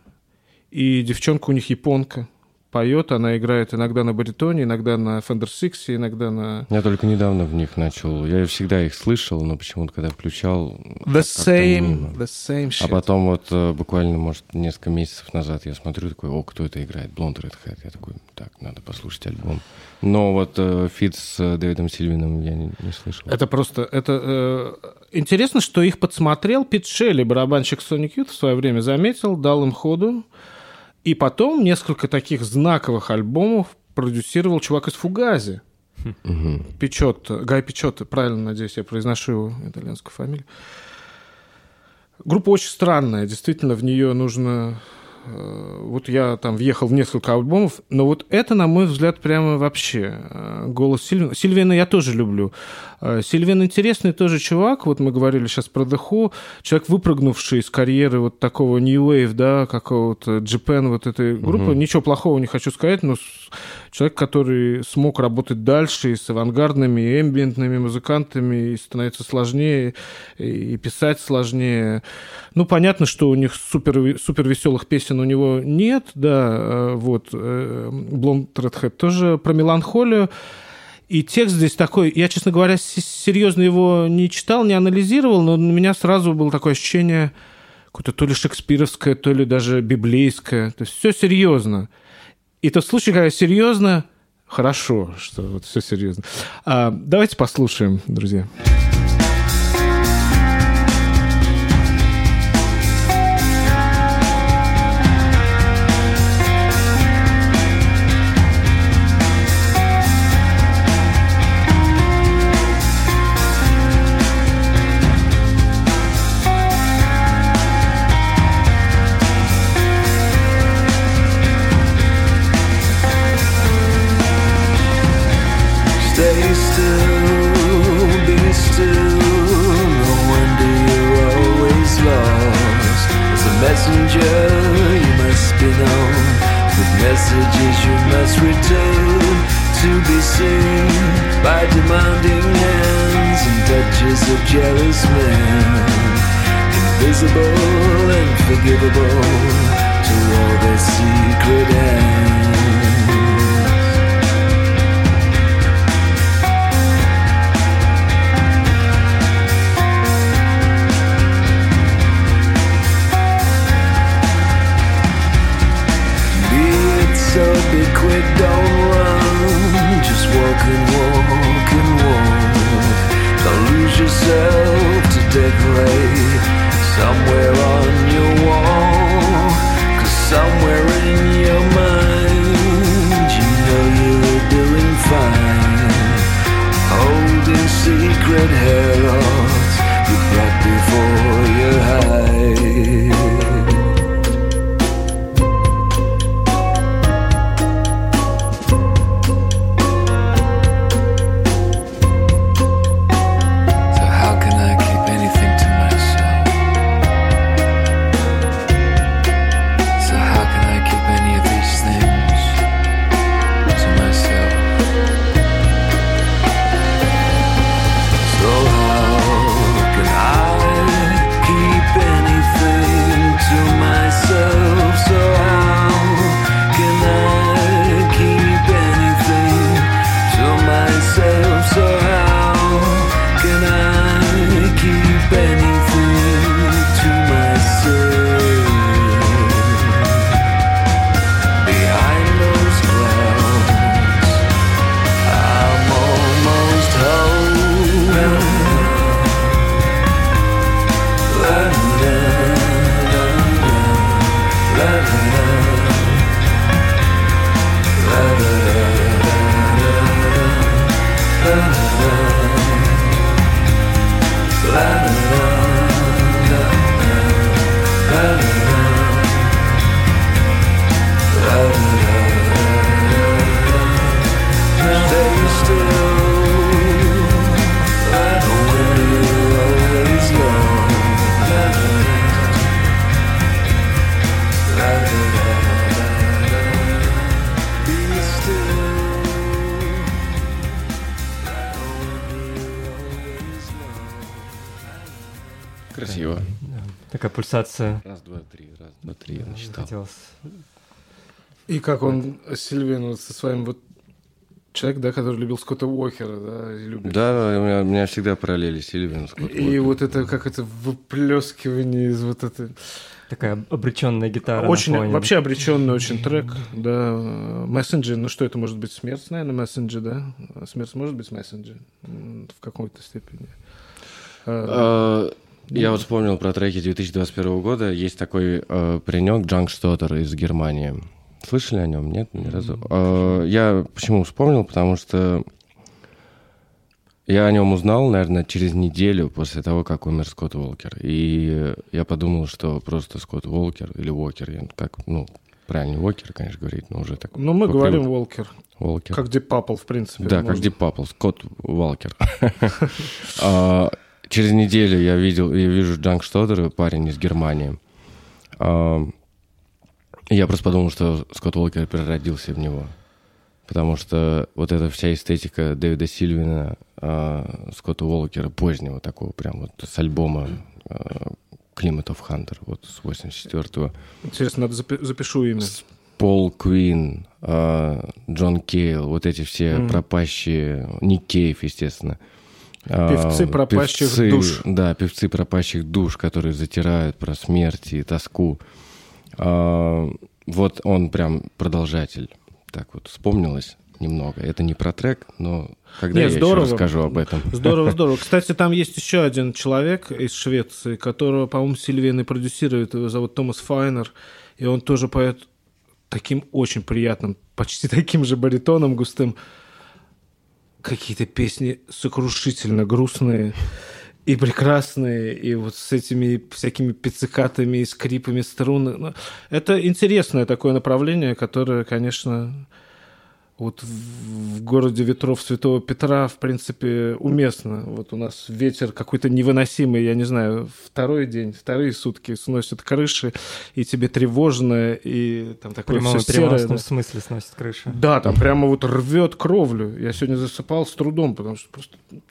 И девчонка у них японка. Поет, она играет иногда на баритоне, иногда на Fender Six, иногда на... Я только недавно в них начал. Я всегда их слышал, но почему-то, когда включал... The same, мимо. the same shit. А потом вот э, буквально, может, несколько месяцев назад я смотрю, такой, о, кто это играет? Blonde Redhead. Я такой, так, надо послушать альбом. Но вот э, фит с э, Дэвидом Сильвином я не, не слышал. Это просто... Это, э, интересно, что их подсмотрел Пит Шелли, барабанщик Sonic Youth в свое время заметил, дал им ходу. И потом несколько таких знаковых альбомов продюсировал чувак из Fugazi. Мгм. Пичотто, Гай Пичотто, правильно, надеюсь, я произношу его итальянскую фамилию. Группа очень странная, действительно, в нее нужно... э, Вот я там въехал в несколько альбомов, но вот это, на мой взгляд, прямо вообще э, голос Сильвина. Сильвина я тоже люблю. Э, Сильвин интересный тоже чувак, вот мы говорили сейчас про Who, человек, выпрыгнувший из карьеры вот такого New Wave, да, какого-то Japan, вот этой группы. Ничего плохого не хочу сказать, но человек, который смог работать дальше и с авангардными, и эмбиентными музыкантами, и становится сложнее, и писать сложнее. Ну, понятно, что у них супер, супер веселых песен у него нет, да, э, вот, Блонд Редхэт тоже про меланхолию. И текст здесь такой, я, честно говоря, серьезно его не читал, не анализировал, но у меня сразу было такое ощущение, какое-то то ли шекспировское, то ли даже библейское. То есть все серьезно. И тот случай, когда серьезно, хорошо, что вот все серьезно. А, давайте послушаем, друзья. Stay you must return to be seen by demanding hands and touches of jealous men. Invisible and forgivable to all their secret ends. Somewhere on your wall. Cause somewhere in your mind, you know you're doing fine. Holding secret heralds you brought before your eyes. Красиво. Такая пульсация. Раз, два, три, раз, два, три, я насчитал. Хотелось И как он, Сильвин, вот со своим вот человек, да, который любил Скотта Уокера, да, любит. Да, у меня, у меня всегда параллели Сильвин. Скотт И Уокер. вот это, как это выплескивание из вот этой... Такая обреченная гитара. на Очень, фоне. вообще обреченный очень трек, да. Мессенджер, ну что это может быть, смерть, наверное, мессенджер, да? Смерть может быть мессенджер в какой-то степени. А, А, Я вот вспомнил про треки 2021 года. Есть такой э, паренек Джанг Штотер из Германии. Слышали о нем? Нет, ни разу. А, Я почему вспомнил? Потому что я о нем узнал, наверное, через неделю после того, как умер Скотт Уолкер. И я подумал, что просто Скотт Уолкер или Уокер, я- как, ну, правильно, Уокер, конечно, говорить, но уже так. Ну, мы говорим. Волкер, Уолкер. как Deep Purple, в принципе. Да, как. Дип Папл, Скотт Уалкер. А, Через неделю я видел, я вижу Джанг Штодер, парень из Германии. Я просто подумал, что Скотт Уолкер переродился в него. Потому что вот эта вся эстетика Дэвида Сильвина, а, Скотта Уолкера, позднего такого, прям вот с альбома а, Climate of Hunter, вот с 84-го. Интересно, надо запи- запишу имя. Пол Куин, а, Джон Кейл, вот эти все Мгм. пропащие, Ник Кейв, естественно. А, Певцы пропащих певцы, душ. Да, певцы пропащих душ, которые затирают про смерть и тоску. Вот он прям продолжатель. Так вот, вспомнилось немного. Это не про трек, но когда Нет, я здорово. еще расскажу об этом. Здорово, здорово. Кстати, там есть еще один человек из Швеции, которого, по-моему, Сильвин и продюсирует. Его зовут Томас Файнер. И он тоже поет таким очень приятным, почти таким же баритоном густым. Какие-то песни сокрушительно грустные и прекрасные, и вот с этими всякими пиццикатами и скрипами струн. Ну, Это интересное такое направление, которое, конечно, вот в в городе ветров Святого Петра, в принципе, уместно. Вот у нас ветер какой-то невыносимый, я не знаю, второй день, вторые сутки сносят крыши, и тебе тревожно, и там В такое прямом и все серое. переносном да. смысле сносит крыша. Да, там прямо вот рвет кровлю. Я сегодня засыпал с трудом, потому что просто ну,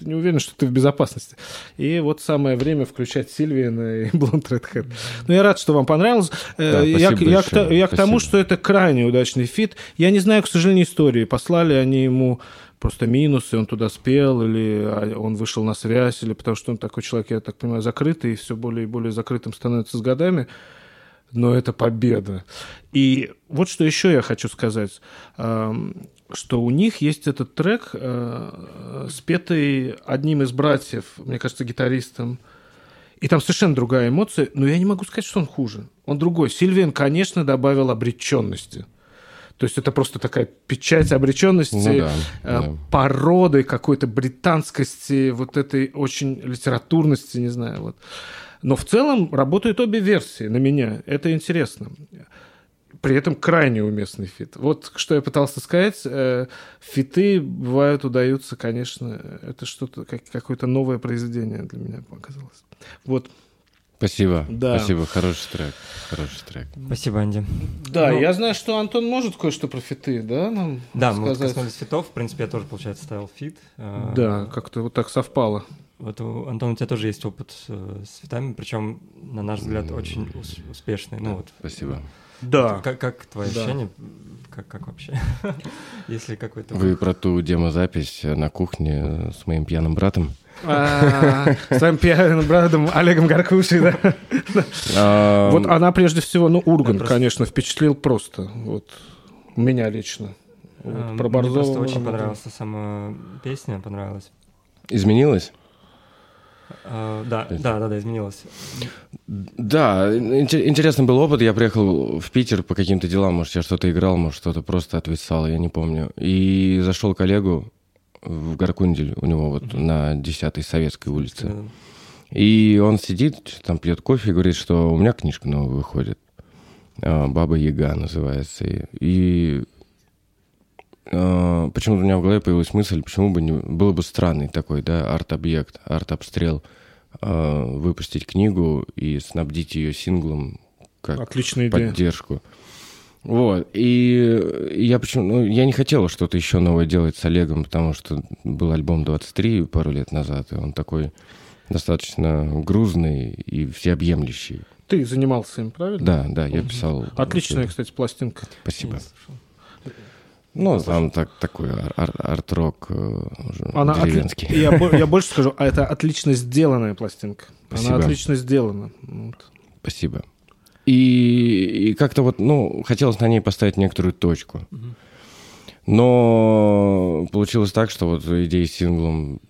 ты не уверен, что ты в безопасности. И вот самое время включать Сильвиана и Blonde Redhead. Ну, я рад, что вам понравилось. Э, Да, я, я к, я к тому, что это крайне удачный фит. Я не знаю, к сожалению, истории. Послали они ему просто минусы, он туда спел, или а, он вышел на связь, или потому что он такой человек, я так понимаю, закрытый, и все более и более закрытым становится с годами но это победа. И вот что еще я хочу сказать, эм, что у них есть этот трек, э, спетый одним из братьев, мне кажется, гитаристом, и там совершенно другая эмоция, но я не могу сказать, что он хуже. Он другой. Сильвин, конечно, добавил обреченности. То есть это просто такая печать обреченности, Ну да, э, да. породы какой-то британскости, вот этой очень литературности, не знаю. Вот. Но в целом работают обе версии на меня. Это интересно. При этом крайне уместный фит. Вот что я пытался сказать. Э, Фиты бывают, удаются, конечно. Это что-то, как, какое-то новое произведение для меня показалось. Вот. Спасибо. Да. Спасибо. Хороший трек. Хороший трек. Спасибо, Анди. Да, Ну- я знаю, что Антон может кое-что про фиты, да, нам Да, мы вот сказать? коснулись фитов. В принципе, я тоже, получается, ставил фит. А, Да, как-то вот так совпало. Вот, у- Антон, у тебя тоже есть опыт э, с фитами, причем, на наш взгляд, очень ус- успешный. Ну вот, Спасибо. Да. как, как твои Да. ощущения? Как, как вообще? Если какой-то... Вы про ту демозапись на кухне с моим пьяным братом? А, С твоим пьяным братом Олегом Гаркушей, да? А, Вот она прежде всего, ну, Урган, конечно, впечатлил просто. Вот меня лично. Вот, А, про Мне просто очень понравилась сама песня, понравилась. Изменилось? А, Да, да, да, да, изменилась. Да, инте- интересный был опыт. Я приехал в Питер по каким-то делам. Может, я что-то играл, может, что-то просто отвисало, я не помню. И зашел к Олегу в Гаркундель, у него вот на 10-й Советской улице. И он сидит, там пьет кофе и говорит, что у меня книжка новая выходит. А, Баба Яга называется. И, почему-то у меня в голове появилась мысль, почему бы не... Было бы странный такой, да, арт-объект, арт-обстрел, а, выпустить книгу и снабдить ее синглом как Отличная идея. поддержку. Вот. И я почему... Ну, я не хотел что-то еще новое делать с Олегом, потому что был альбом 23 пару лет назад, и он такой достаточно грузный и всеобъемлющий. Ты занимался им, правильно? Да, да, я писал. Отличная, кстати, пластинка. Спасибо. Слышал. Ну, там так, такой ар- ар- арт-рок э, Она отли- деревенский. я, бо- я больше скажу, а это отлично сделанная пластинка. Спасибо. Она отлично сделана. Вот. Спасибо. И, и как-то вот, ну, хотелось на ней поставить некоторую точку. Но получилось так, что вот идея с синглом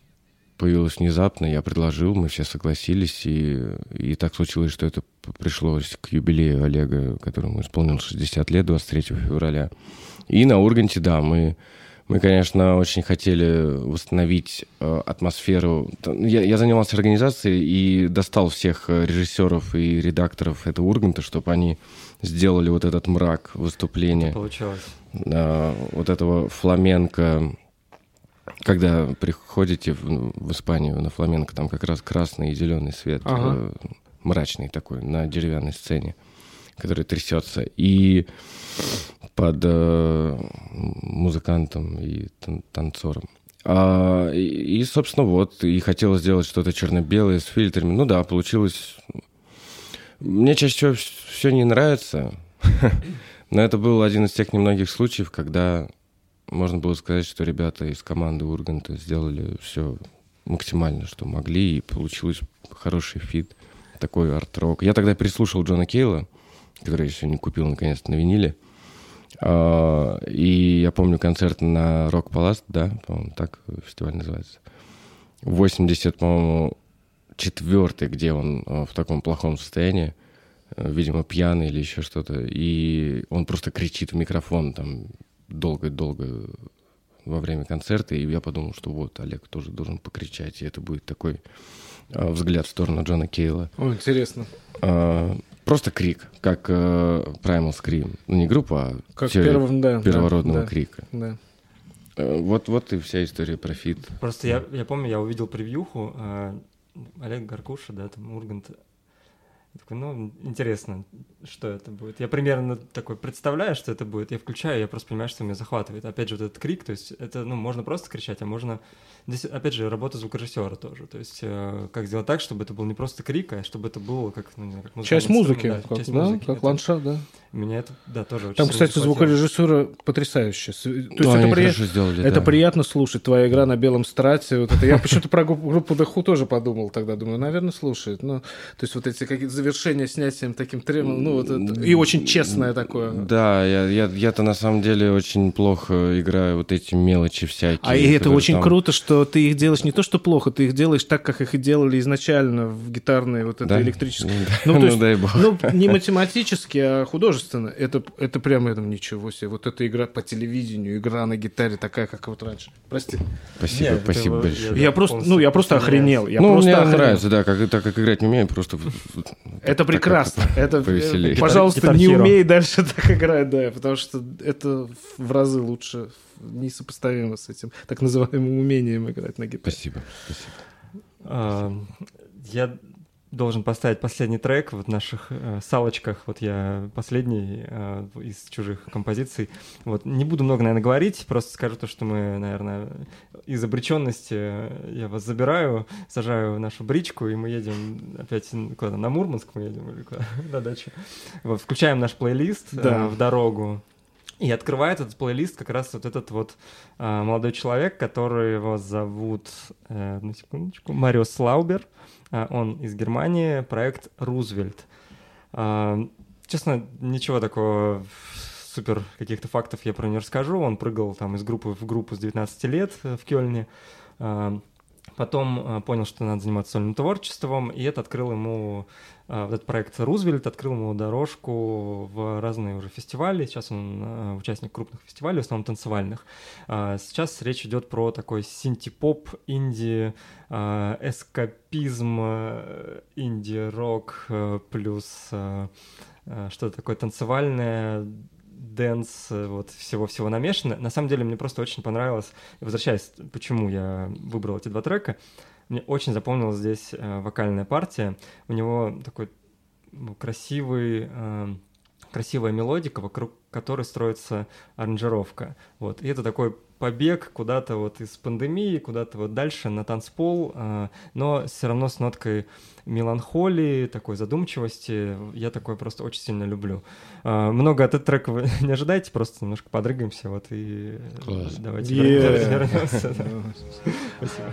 появилась внезапно, я предложил, мы все согласились, и, и так случилось, что это пришлось к юбилею Олега, которому исполнилось 60 лет, 23 февраля. И на Урганте, да, мы, мы конечно, очень хотели восстановить э, атмосферу. Т- Я, я занимался организацией и достал всех э, режиссеров и редакторов этого Урганта, чтобы они сделали вот этот мрак выступления Получилось. э, вот этого фламенко, когда приходите в, в Испанию на фламенко, там как раз красный и зеленый свет, Ага. э, мрачный такой, на деревянной сцене, который трясется. И под э, музыкантом и тан- танцором. А, и, и, собственно, вот, и хотел сделать что-то черно-белое с фильтрами. Ну да, получилось... Мне чаще всего все не нравится, но это был один из тех немногих случаев, когда можно было сказать, что ребята из команды Урганта сделали все максимально, что могли, и получилось хороший фит, такой арт-рок. Я тогда переслушал Джона Кейла, который я сегодня купил наконец-то на виниле. А, И я помню концерт на Rockpalast, да, по-моему, так фестиваль называется. 80, по-моему, четвертый, где он э, в таком плохом состоянии, э, видимо, пьяный или еще что-то, и он просто кричит в микрофон там долго-долго во время концерта, и я подумал, что вот, Олег тоже должен покричать, и это будет такой взгляд в сторону Джона Кейла. О, интересно. А, Просто крик, как э, Primal Scream. Ну, не группа, а Как теория первым, да. да, первородного да, крика. Да. Э, Вот, вот и вся история про фит. Просто я, я помню, я увидел превьюху, э, Олег Гаркуша, да, там Ургант. Я такой, ну, интересно, что это будет. Я примерно такой представляю, что это будет. Я включаю, я просто понимаю, что меня захватывает. Опять же, вот этот крик, то есть это, ну, можно просто кричать, а можно... Здесь, опять же, работа звукорежиссера тоже. То есть э, как сделать так, чтобы это был не просто крик, а чтобы это было как, ну, не знаю, как Часть музыки, инструмент, как, часть да, музыки. как Это- ландшафт, да. Меня это, да, тоже очень Там, кстати, захватило. звукорежиссура потрясающая. То есть Ну, это, при- сделали, это да. приятно слушать. Твоя игра на белом страте. Вот это. Я почему-то про группу, Who тоже подумал тогда. Думаю, наверное, слушает. Ну, то есть вот эти какие-то завершения снятием таким тремом. Ну, вот это. И очень честное такое. Да, я, я, я-то на самом деле очень плохо играю вот эти мелочи всякие. А и это очень там- круто, что ты их делаешь не то, что плохо, ты их делаешь так, как их и делали изначально в гитарной вот этой Да? электрической. Ну, Ну, то ну, есть, дай бог. ну, не математически, а художественно. Это, это прямо это ничего себе. Вот эта игра по телевидению, игра на гитаре такая, как вот раньше. Прости. Спасибо, Нет, это спасибо вы- большое. Я просто, ну, я просто охренел. Я ну, просто мне охренел. нравится, да, как, так как играть не умею, просто... в- Это прекрасно. Это, повеселее. э, пожалуйста, Гитар- не умей дальше так играть, да, потому что это в разы лучше, несопоставимо с этим так называемым умением играть на гитаре. Спасибо, спасибо. А, Я должен поставить последний трек вот в наших э, салочках. Вот я последний э, из чужих композиций. Вот не буду много, наверное, говорить, просто скажу то, что мы, наверное, из обреченности э, я вас забираю, сажаю в нашу бричку, и мы едем опять куда-то на Мурманск мы едем или куда на дачу. Вот, включаем наш плейлист э, Да. в дорогу. И открывает этот плейлист как раз вот этот вот а, молодой человек, который его зовут, э, одну секундочку, Марио Слаубер. Он из Германии, проект «Рузвельт». А, честно, ничего такого супер каких-то фактов я про него не расскажу. Он прыгал там из группы в группу с 19 лет э, в Кёльне. Потом а, понял, что надо заниматься сольным творчеством, и это открыл ему, а, вот этот проект «Рузвельт» открыл ему дорожку в разные уже фестивали. Сейчас он а, участник крупных фестивалей, в основном танцевальных. А, Сейчас речь идет про такой синти-поп, инди, эскапизм, инди-рок плюс что-то такое танцевальное, dance, э, вот всего-всего намешано. На самом деле мне просто очень понравилось, возвращаясь, почему я выбрал эти два трека, мне очень запомнилась здесь э, вокальная партия. У него такой ну, красивый, э, красивая мелодика, вокруг которой строится аранжировка. Вот. И это такой побег куда-то вот из пандемии, куда-то вот дальше на танцпол, а, но все равно с ноткой меланхолии, такой задумчивости. Я такое просто очень сильно люблю. А, Много от этого трека вы не ожидайте, просто немножко подрыгаемся, вот и Класс. давайте Е. вернемся. Спасибо.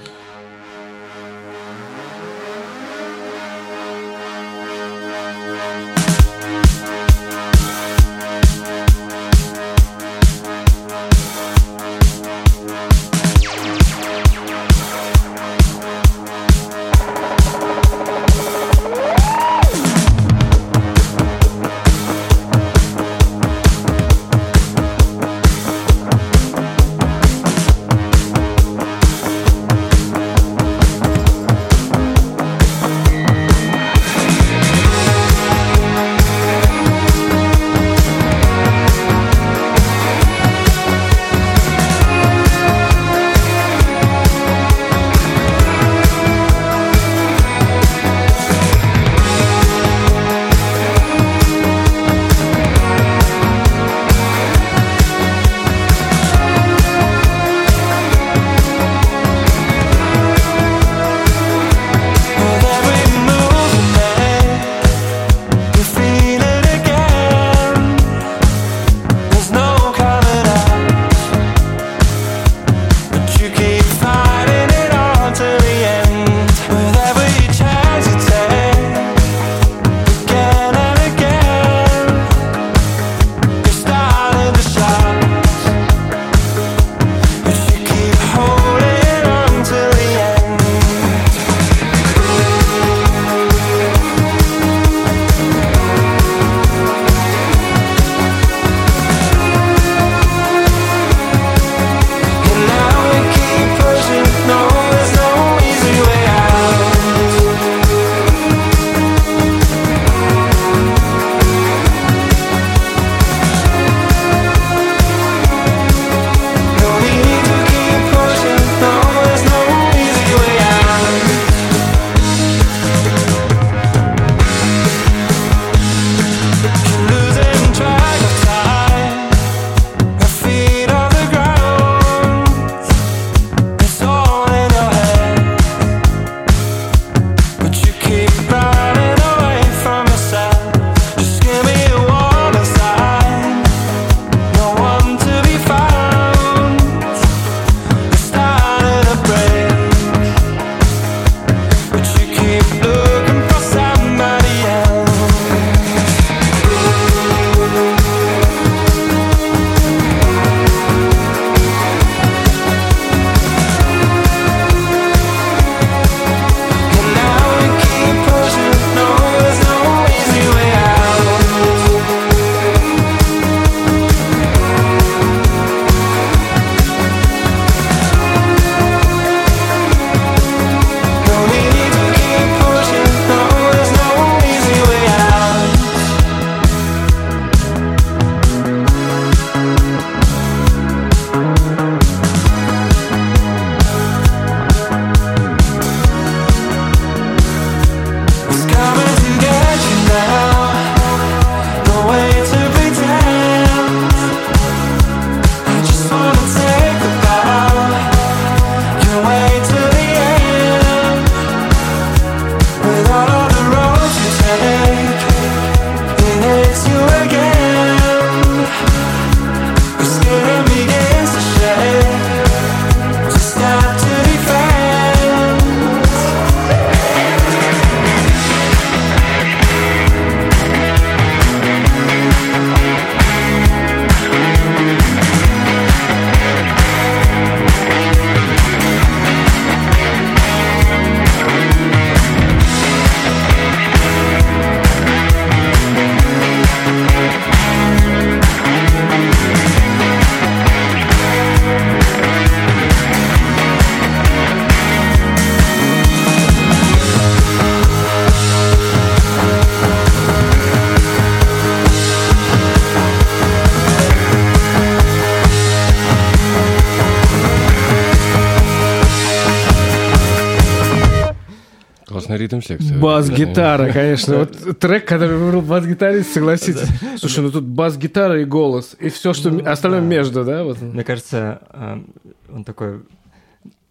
Ритм-секцию. Бас-гитара, конечно. Вот трек, который выбрал бас-гитарист, согласитесь. Слушай, ну тут бас-гитара и голос, и все, что м- остальное между, да? Вот. Мне кажется, а, он такой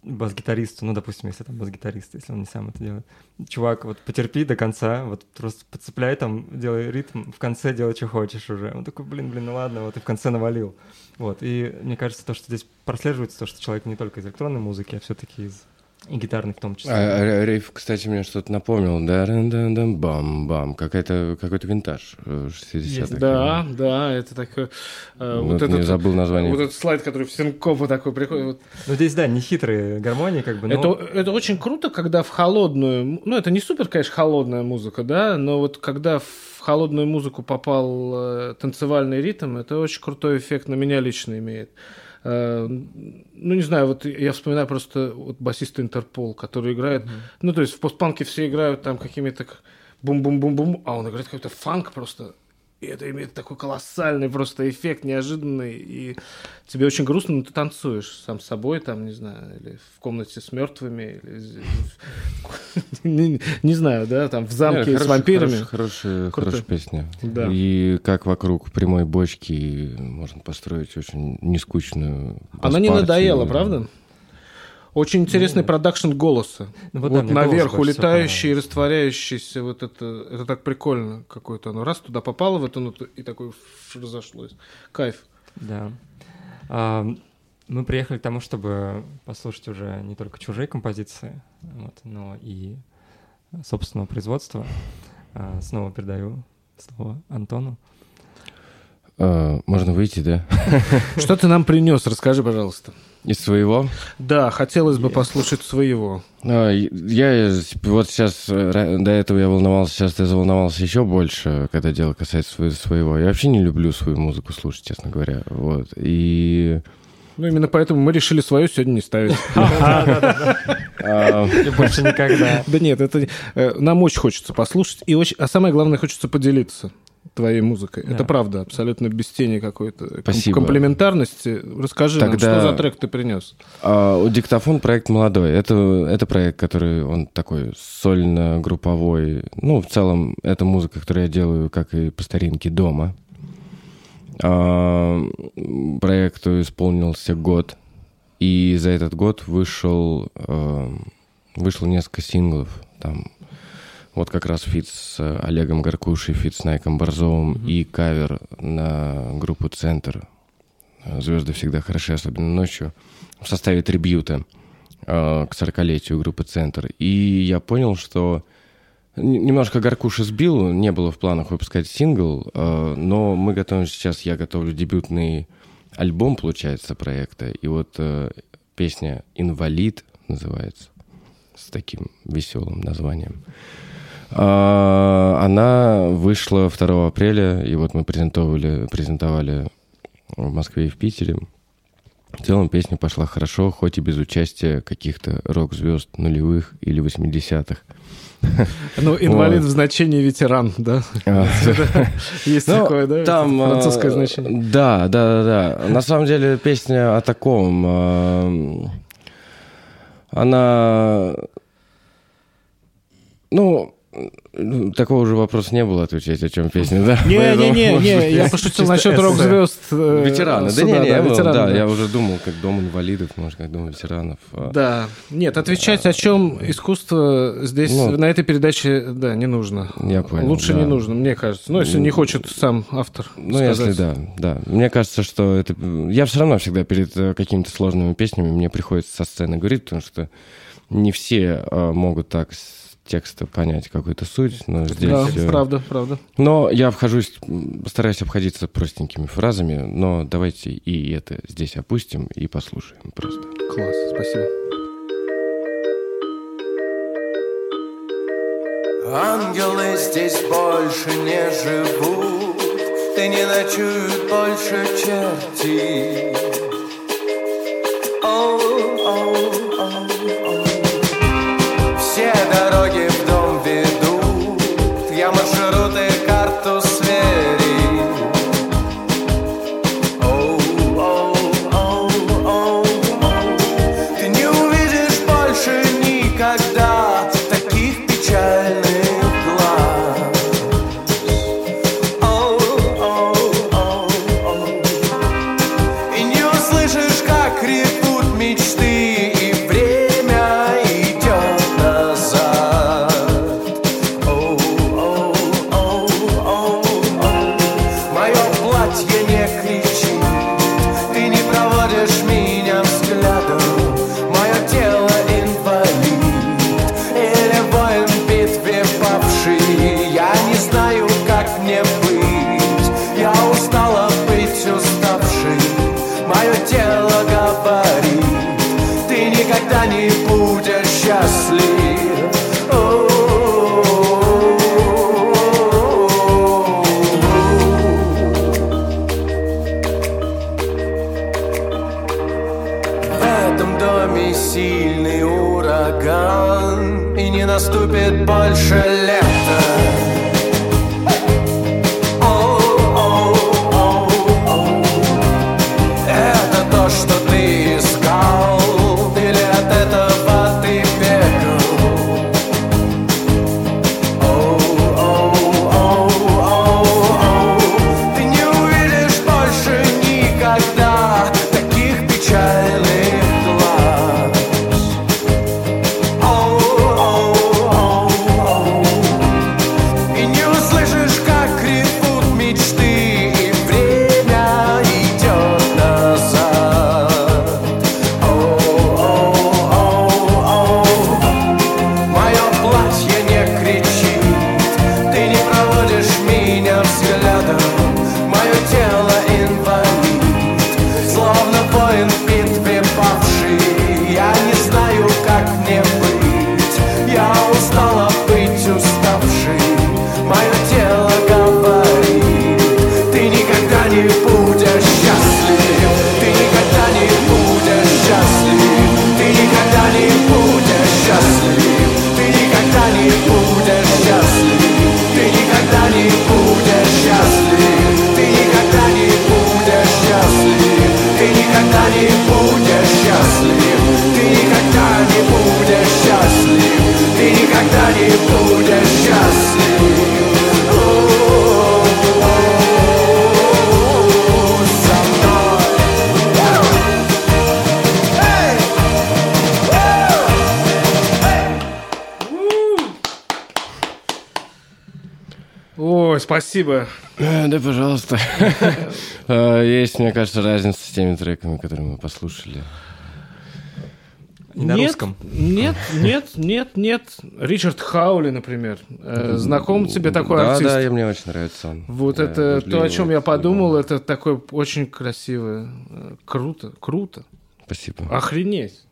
бас-гитарист, ну, допустим, если там бас-гитарист, если он не сам это делает. Чувак, вот потерпи до конца, вот просто подцепляй там, делай ритм, в конце делай, что хочешь уже. Он такой, блин, блин, ну ладно, вот и в конце навалил. Вот, и мне кажется, то, что здесь прослеживается, то, что человек не только из электронной музыки, а все-таки из и гитарной в том числе. А, а, Рейв, кстати, мне что-то напомнил. да бам бам Какая-то, какой-то винтаж э, 60-х. Да, да, это такое... э, Вот вот не этот, забыл название. вот этот слайд, который в синкопу такой приходит. вот. Ну, здесь, да, не хитрые гармонии, как бы, но... Это, это очень круто, когда в холодную... Ну, это не супер, конечно, холодная музыка, да, но вот когда в холодную музыку попал э, танцевальный ритм, это очень крутой эффект на меня лично имеет. Э, ну, не знаю, вот я вспоминаю просто вот басиста Интерпол, который играет... Ну, то есть в постпанке все играют там какими-то бум-бум-бум-бум, а он играет какой-то фанк просто. И это имеет такой колоссальный просто эффект, неожиданный. И тебе очень грустно, но ты танцуешь сам с собой, там, не знаю, или в комнате с мертвыми, или не, знаю, да, там в замке с вампирами. Хорошая, песня. И как вокруг прямой бочки можно построить очень нескучную Она не надоела, правда? Очень интересный продакшн голоса. Ну, вот вот да, голос наверх всего улетающий, растворяющийся, вот это, это так прикольно какое-то. Оно раз туда попало в эту ноту и такое разошлось. Кайф. Да. А, мы приехали к тому, чтобы послушать уже не только чужие композиции, вот, но и собственного производства. А, снова передаю слово Антону. А, можно выйти, да? Что ты нам принес? Расскажи, пожалуйста. Из своего? Да, хотелось бы послушать своего. А, Я вот сейчас, э, до этого я волновался, сейчас я заволновался еще больше, когда дело касается сво- своего. Я вообще не люблю свою музыку слушать, честно говоря. Вот. И Ну, именно поэтому мы решили свою сегодня не ставить. а, больше никогда. Да нет, это э, нам очень хочется послушать, и очень, а самое главное, хочется поделиться твоей музыкой. Да. Это правда, абсолютно без тени какой-то Спасибо. комплементарности. Расскажи нам, Тогда- что за трек ты принес? а, у Диктофон проект молодой. Это, это проект, который он такой сольно-групповой. Ну, в целом, это музыка, которую я делаю, как и по старинке, дома. А, проекту исполнился год. И за этот год вышел, э, вышло несколько синглов. Там вот как раз фит с э, Олегом Гаркушей, фит с Найком Борзовым и кавер на группу «Центр». Э, «Звезды всегда хороши, особенно ночью» в составе трибьюта э, к 40-летию группы «Центр». И я понял, что немножко Гаркуша сбил, не было в планах выпускать сингл, э, но мы готовим сейчас, я готовлю дебютный альбом, получается, проекта. И вот э, песня «Инвалид» называется, с таким веселым названием. А, Она вышла 2 апреля, и вот мы презентовали, презентовали в Москве и в Питере. В целом песня пошла хорошо, хоть и без участия каких-то рок-звезд нулевых или 80-х. Ну, инвалид в значении ветеран, да? А, Есть Ну, такое, да? Там, Это французское значение. Да, да, да, да. На самом деле песня о таком. Она, ну, такого же вопроса не было отвечать, о чем песня, да? Не-не-не, я пошутил насчет рок-звезд. э, Ветераны, да суда, не, не, я был, ветераны, да, я уже думал, как дом инвалидов, может, как дом ветеранов. а. Да. Нет, отвечать о чем искусство здесь Ну, на этой передаче, да, не нужно. Я понял, Лучше не нужно, мне кажется. Ну, если не хочет сам автор Ну, если да, да. Мне кажется, что это... Я все равно всегда перед э, какими-то сложными песнями мне приходится со сцены говорить, потому что не все э, могут так текста понять какую-то суть, но здесь... Да, э, правда, правда. Но я обхожусь, стараюсь обходиться простенькими фразами, но давайте и это здесь опустим и послушаем просто. Класс, спасибо. Ангелы здесь больше не живут, Ты не ночуют больше черти. Спасибо. Э, Да, пожалуйста. Э, Есть, мне кажется, разница с теми треками, которые мы послушали. На нет, русском. Нет, нет, нет, нет. Ричард Хаули, например. Э, Знаком тебе такой да, артист? Да, и мне очень нравится он. Вот Я это то, о чем я подумал, это такое очень красивое. Круто, круто. Спасибо. Охренеть.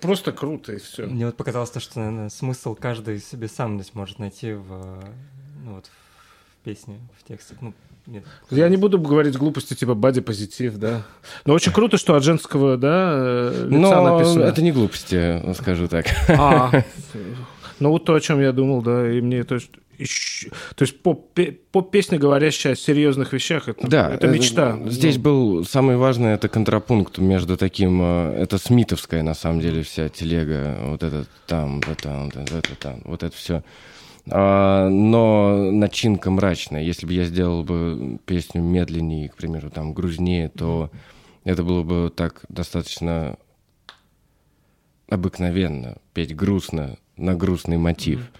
Просто круто и все. Мне вот показалось то, что, наверное, смысл каждый себе сам здесь может найти в, ну, вот, в песне, в текстах. Ну, нет. Я не буду говорить глупости типа бади позитив, да. Но очень круто, что от женского, да, э, лица Но написано. это не глупости, скажу так. А, ну вот то, о чем я думал, да, и мне то, что ещё- то есть поп, поп песня, говорящая о серьезных вещах, это, Да, это э, мечта. Здесь Ну, был самый важный это контрапункт между таким, э, это смитовская на самом деле вся телега, вот это там, вот это там, вот это там, вот это все. Но начинка мрачная. Если бы я сделал бы песню медленнее, к примеру, там грузнее, то это было бы так достаточно обыкновенно петь грустно на грустный мотив.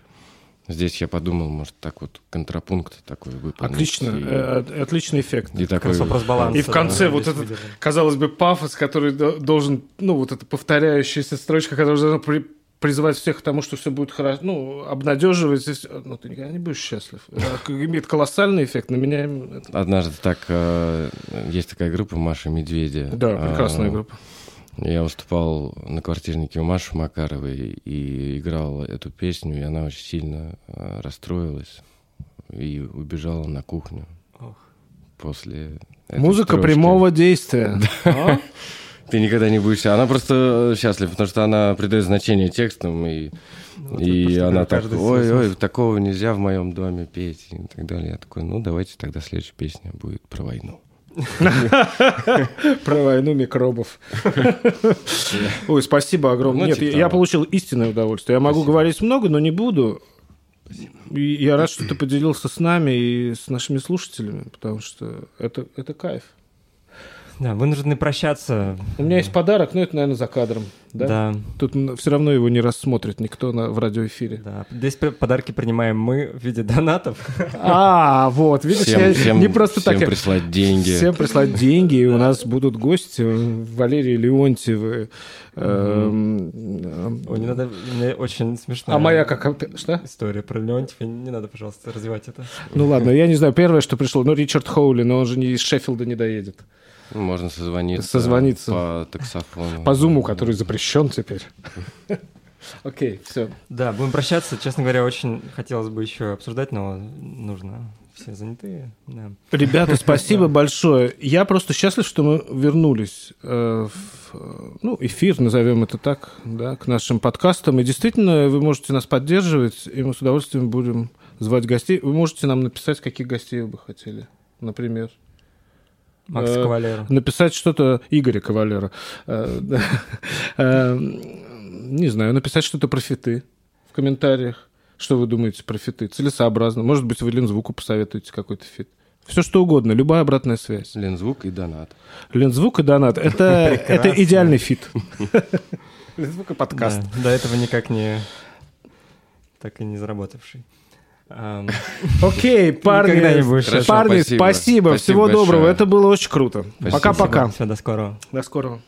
Здесь я подумал, может, так вот контрапункт такой выполнить. Отлично, И- э, от- отличный эффект. и такой вопрос баланса. И в конце да, вот этот, выдержан. казалось бы, пафос, который до- должен, ну, вот эта повторяющаяся строчка, которая должна при- призывать всех к тому, что все будет хорошо, ну, обнадеживать, и всё. ну, ты никогда не будешь счастлив. Это имеет колоссальный эффект на меня. Однажды так э, есть такая группа Маша Медведя. Да, прекрасная А, группа. Я выступал на квартирнике у Маши Макаровой и играл эту песню, и она очень сильно э, расстроилась и убежала на кухню Ох. после. этой Музыка строчки. прямого действия. А? Ты никогда не будешь. Она просто счастлива, потому что она придает значение текстам и Вот и она так, ой, ой, такого нельзя в моем доме петь и так далее. Я такой, ну давайте тогда следующая песня будет про войну. Про войну микробов. Ой, спасибо огромное. Ну, Нет, типа я получил истинное удовольствие. Я могу говорить много, но не буду. Я рад, что ты поделился с нами и с нашими слушателями, потому что это, это кайф. Да, вынуждены прощаться. У меня есть подарок, но это, наверное, за кадром. Да? Да, Тут все равно его не рассмотрит никто на, в радиоэфире. да. Здесь подарки принимаем мы в виде донатов. А, вот, видишь, Всем, я всем- не просто всем так. я- прислать деньги. Всем прислать деньги, и у нас будут гости, Валерий Леонтьевы. эм, эм, Ой, не надо, мне очень смешно. А моя как... Что? История про Леонтьева, не надо, пожалуйста, развивать это. Ну ладно, я не знаю, первое, что пришло, ну, Ричард Хоули, но он же не из Шеффилда не доедет. Можно созвониться. Созвониться. По таксофону. По зуму, который запрещен теперь. Окей, все. Да, будем прощаться. Честно говоря, очень хотелось бы еще обсуждать, но нужно. Все занятые. Да. Ребята, спасибо большое. Я просто счастлив, что мы вернулись э, в ну, эфир, назовем это так, да, к нашим подкастам. И действительно, вы можете нас поддерживать, и мы с удовольствием будем звать гостей. Вы можете нам написать, каких гостей вы бы хотели, например. Макс Э, Кавалер. Написать что-то Игоря Кавалера. Э. Э, Не знаю, написать что-то про фиты в комментариях. Что вы думаете про фиты? Целесообразно. Может быть, вы Лензвуку посоветуете какой-то фит. Все что угодно, любая обратная связь. Лензвук и донат. Лензвук и донат. Это, это идеальный фит. Лензвук и подкаст. Да, до этого никак не... Так и не заработавший. Окей, парни, парни, спасибо. всего доброго. Это было очень круто. Пока-пока. Все, до скорого. До скорого.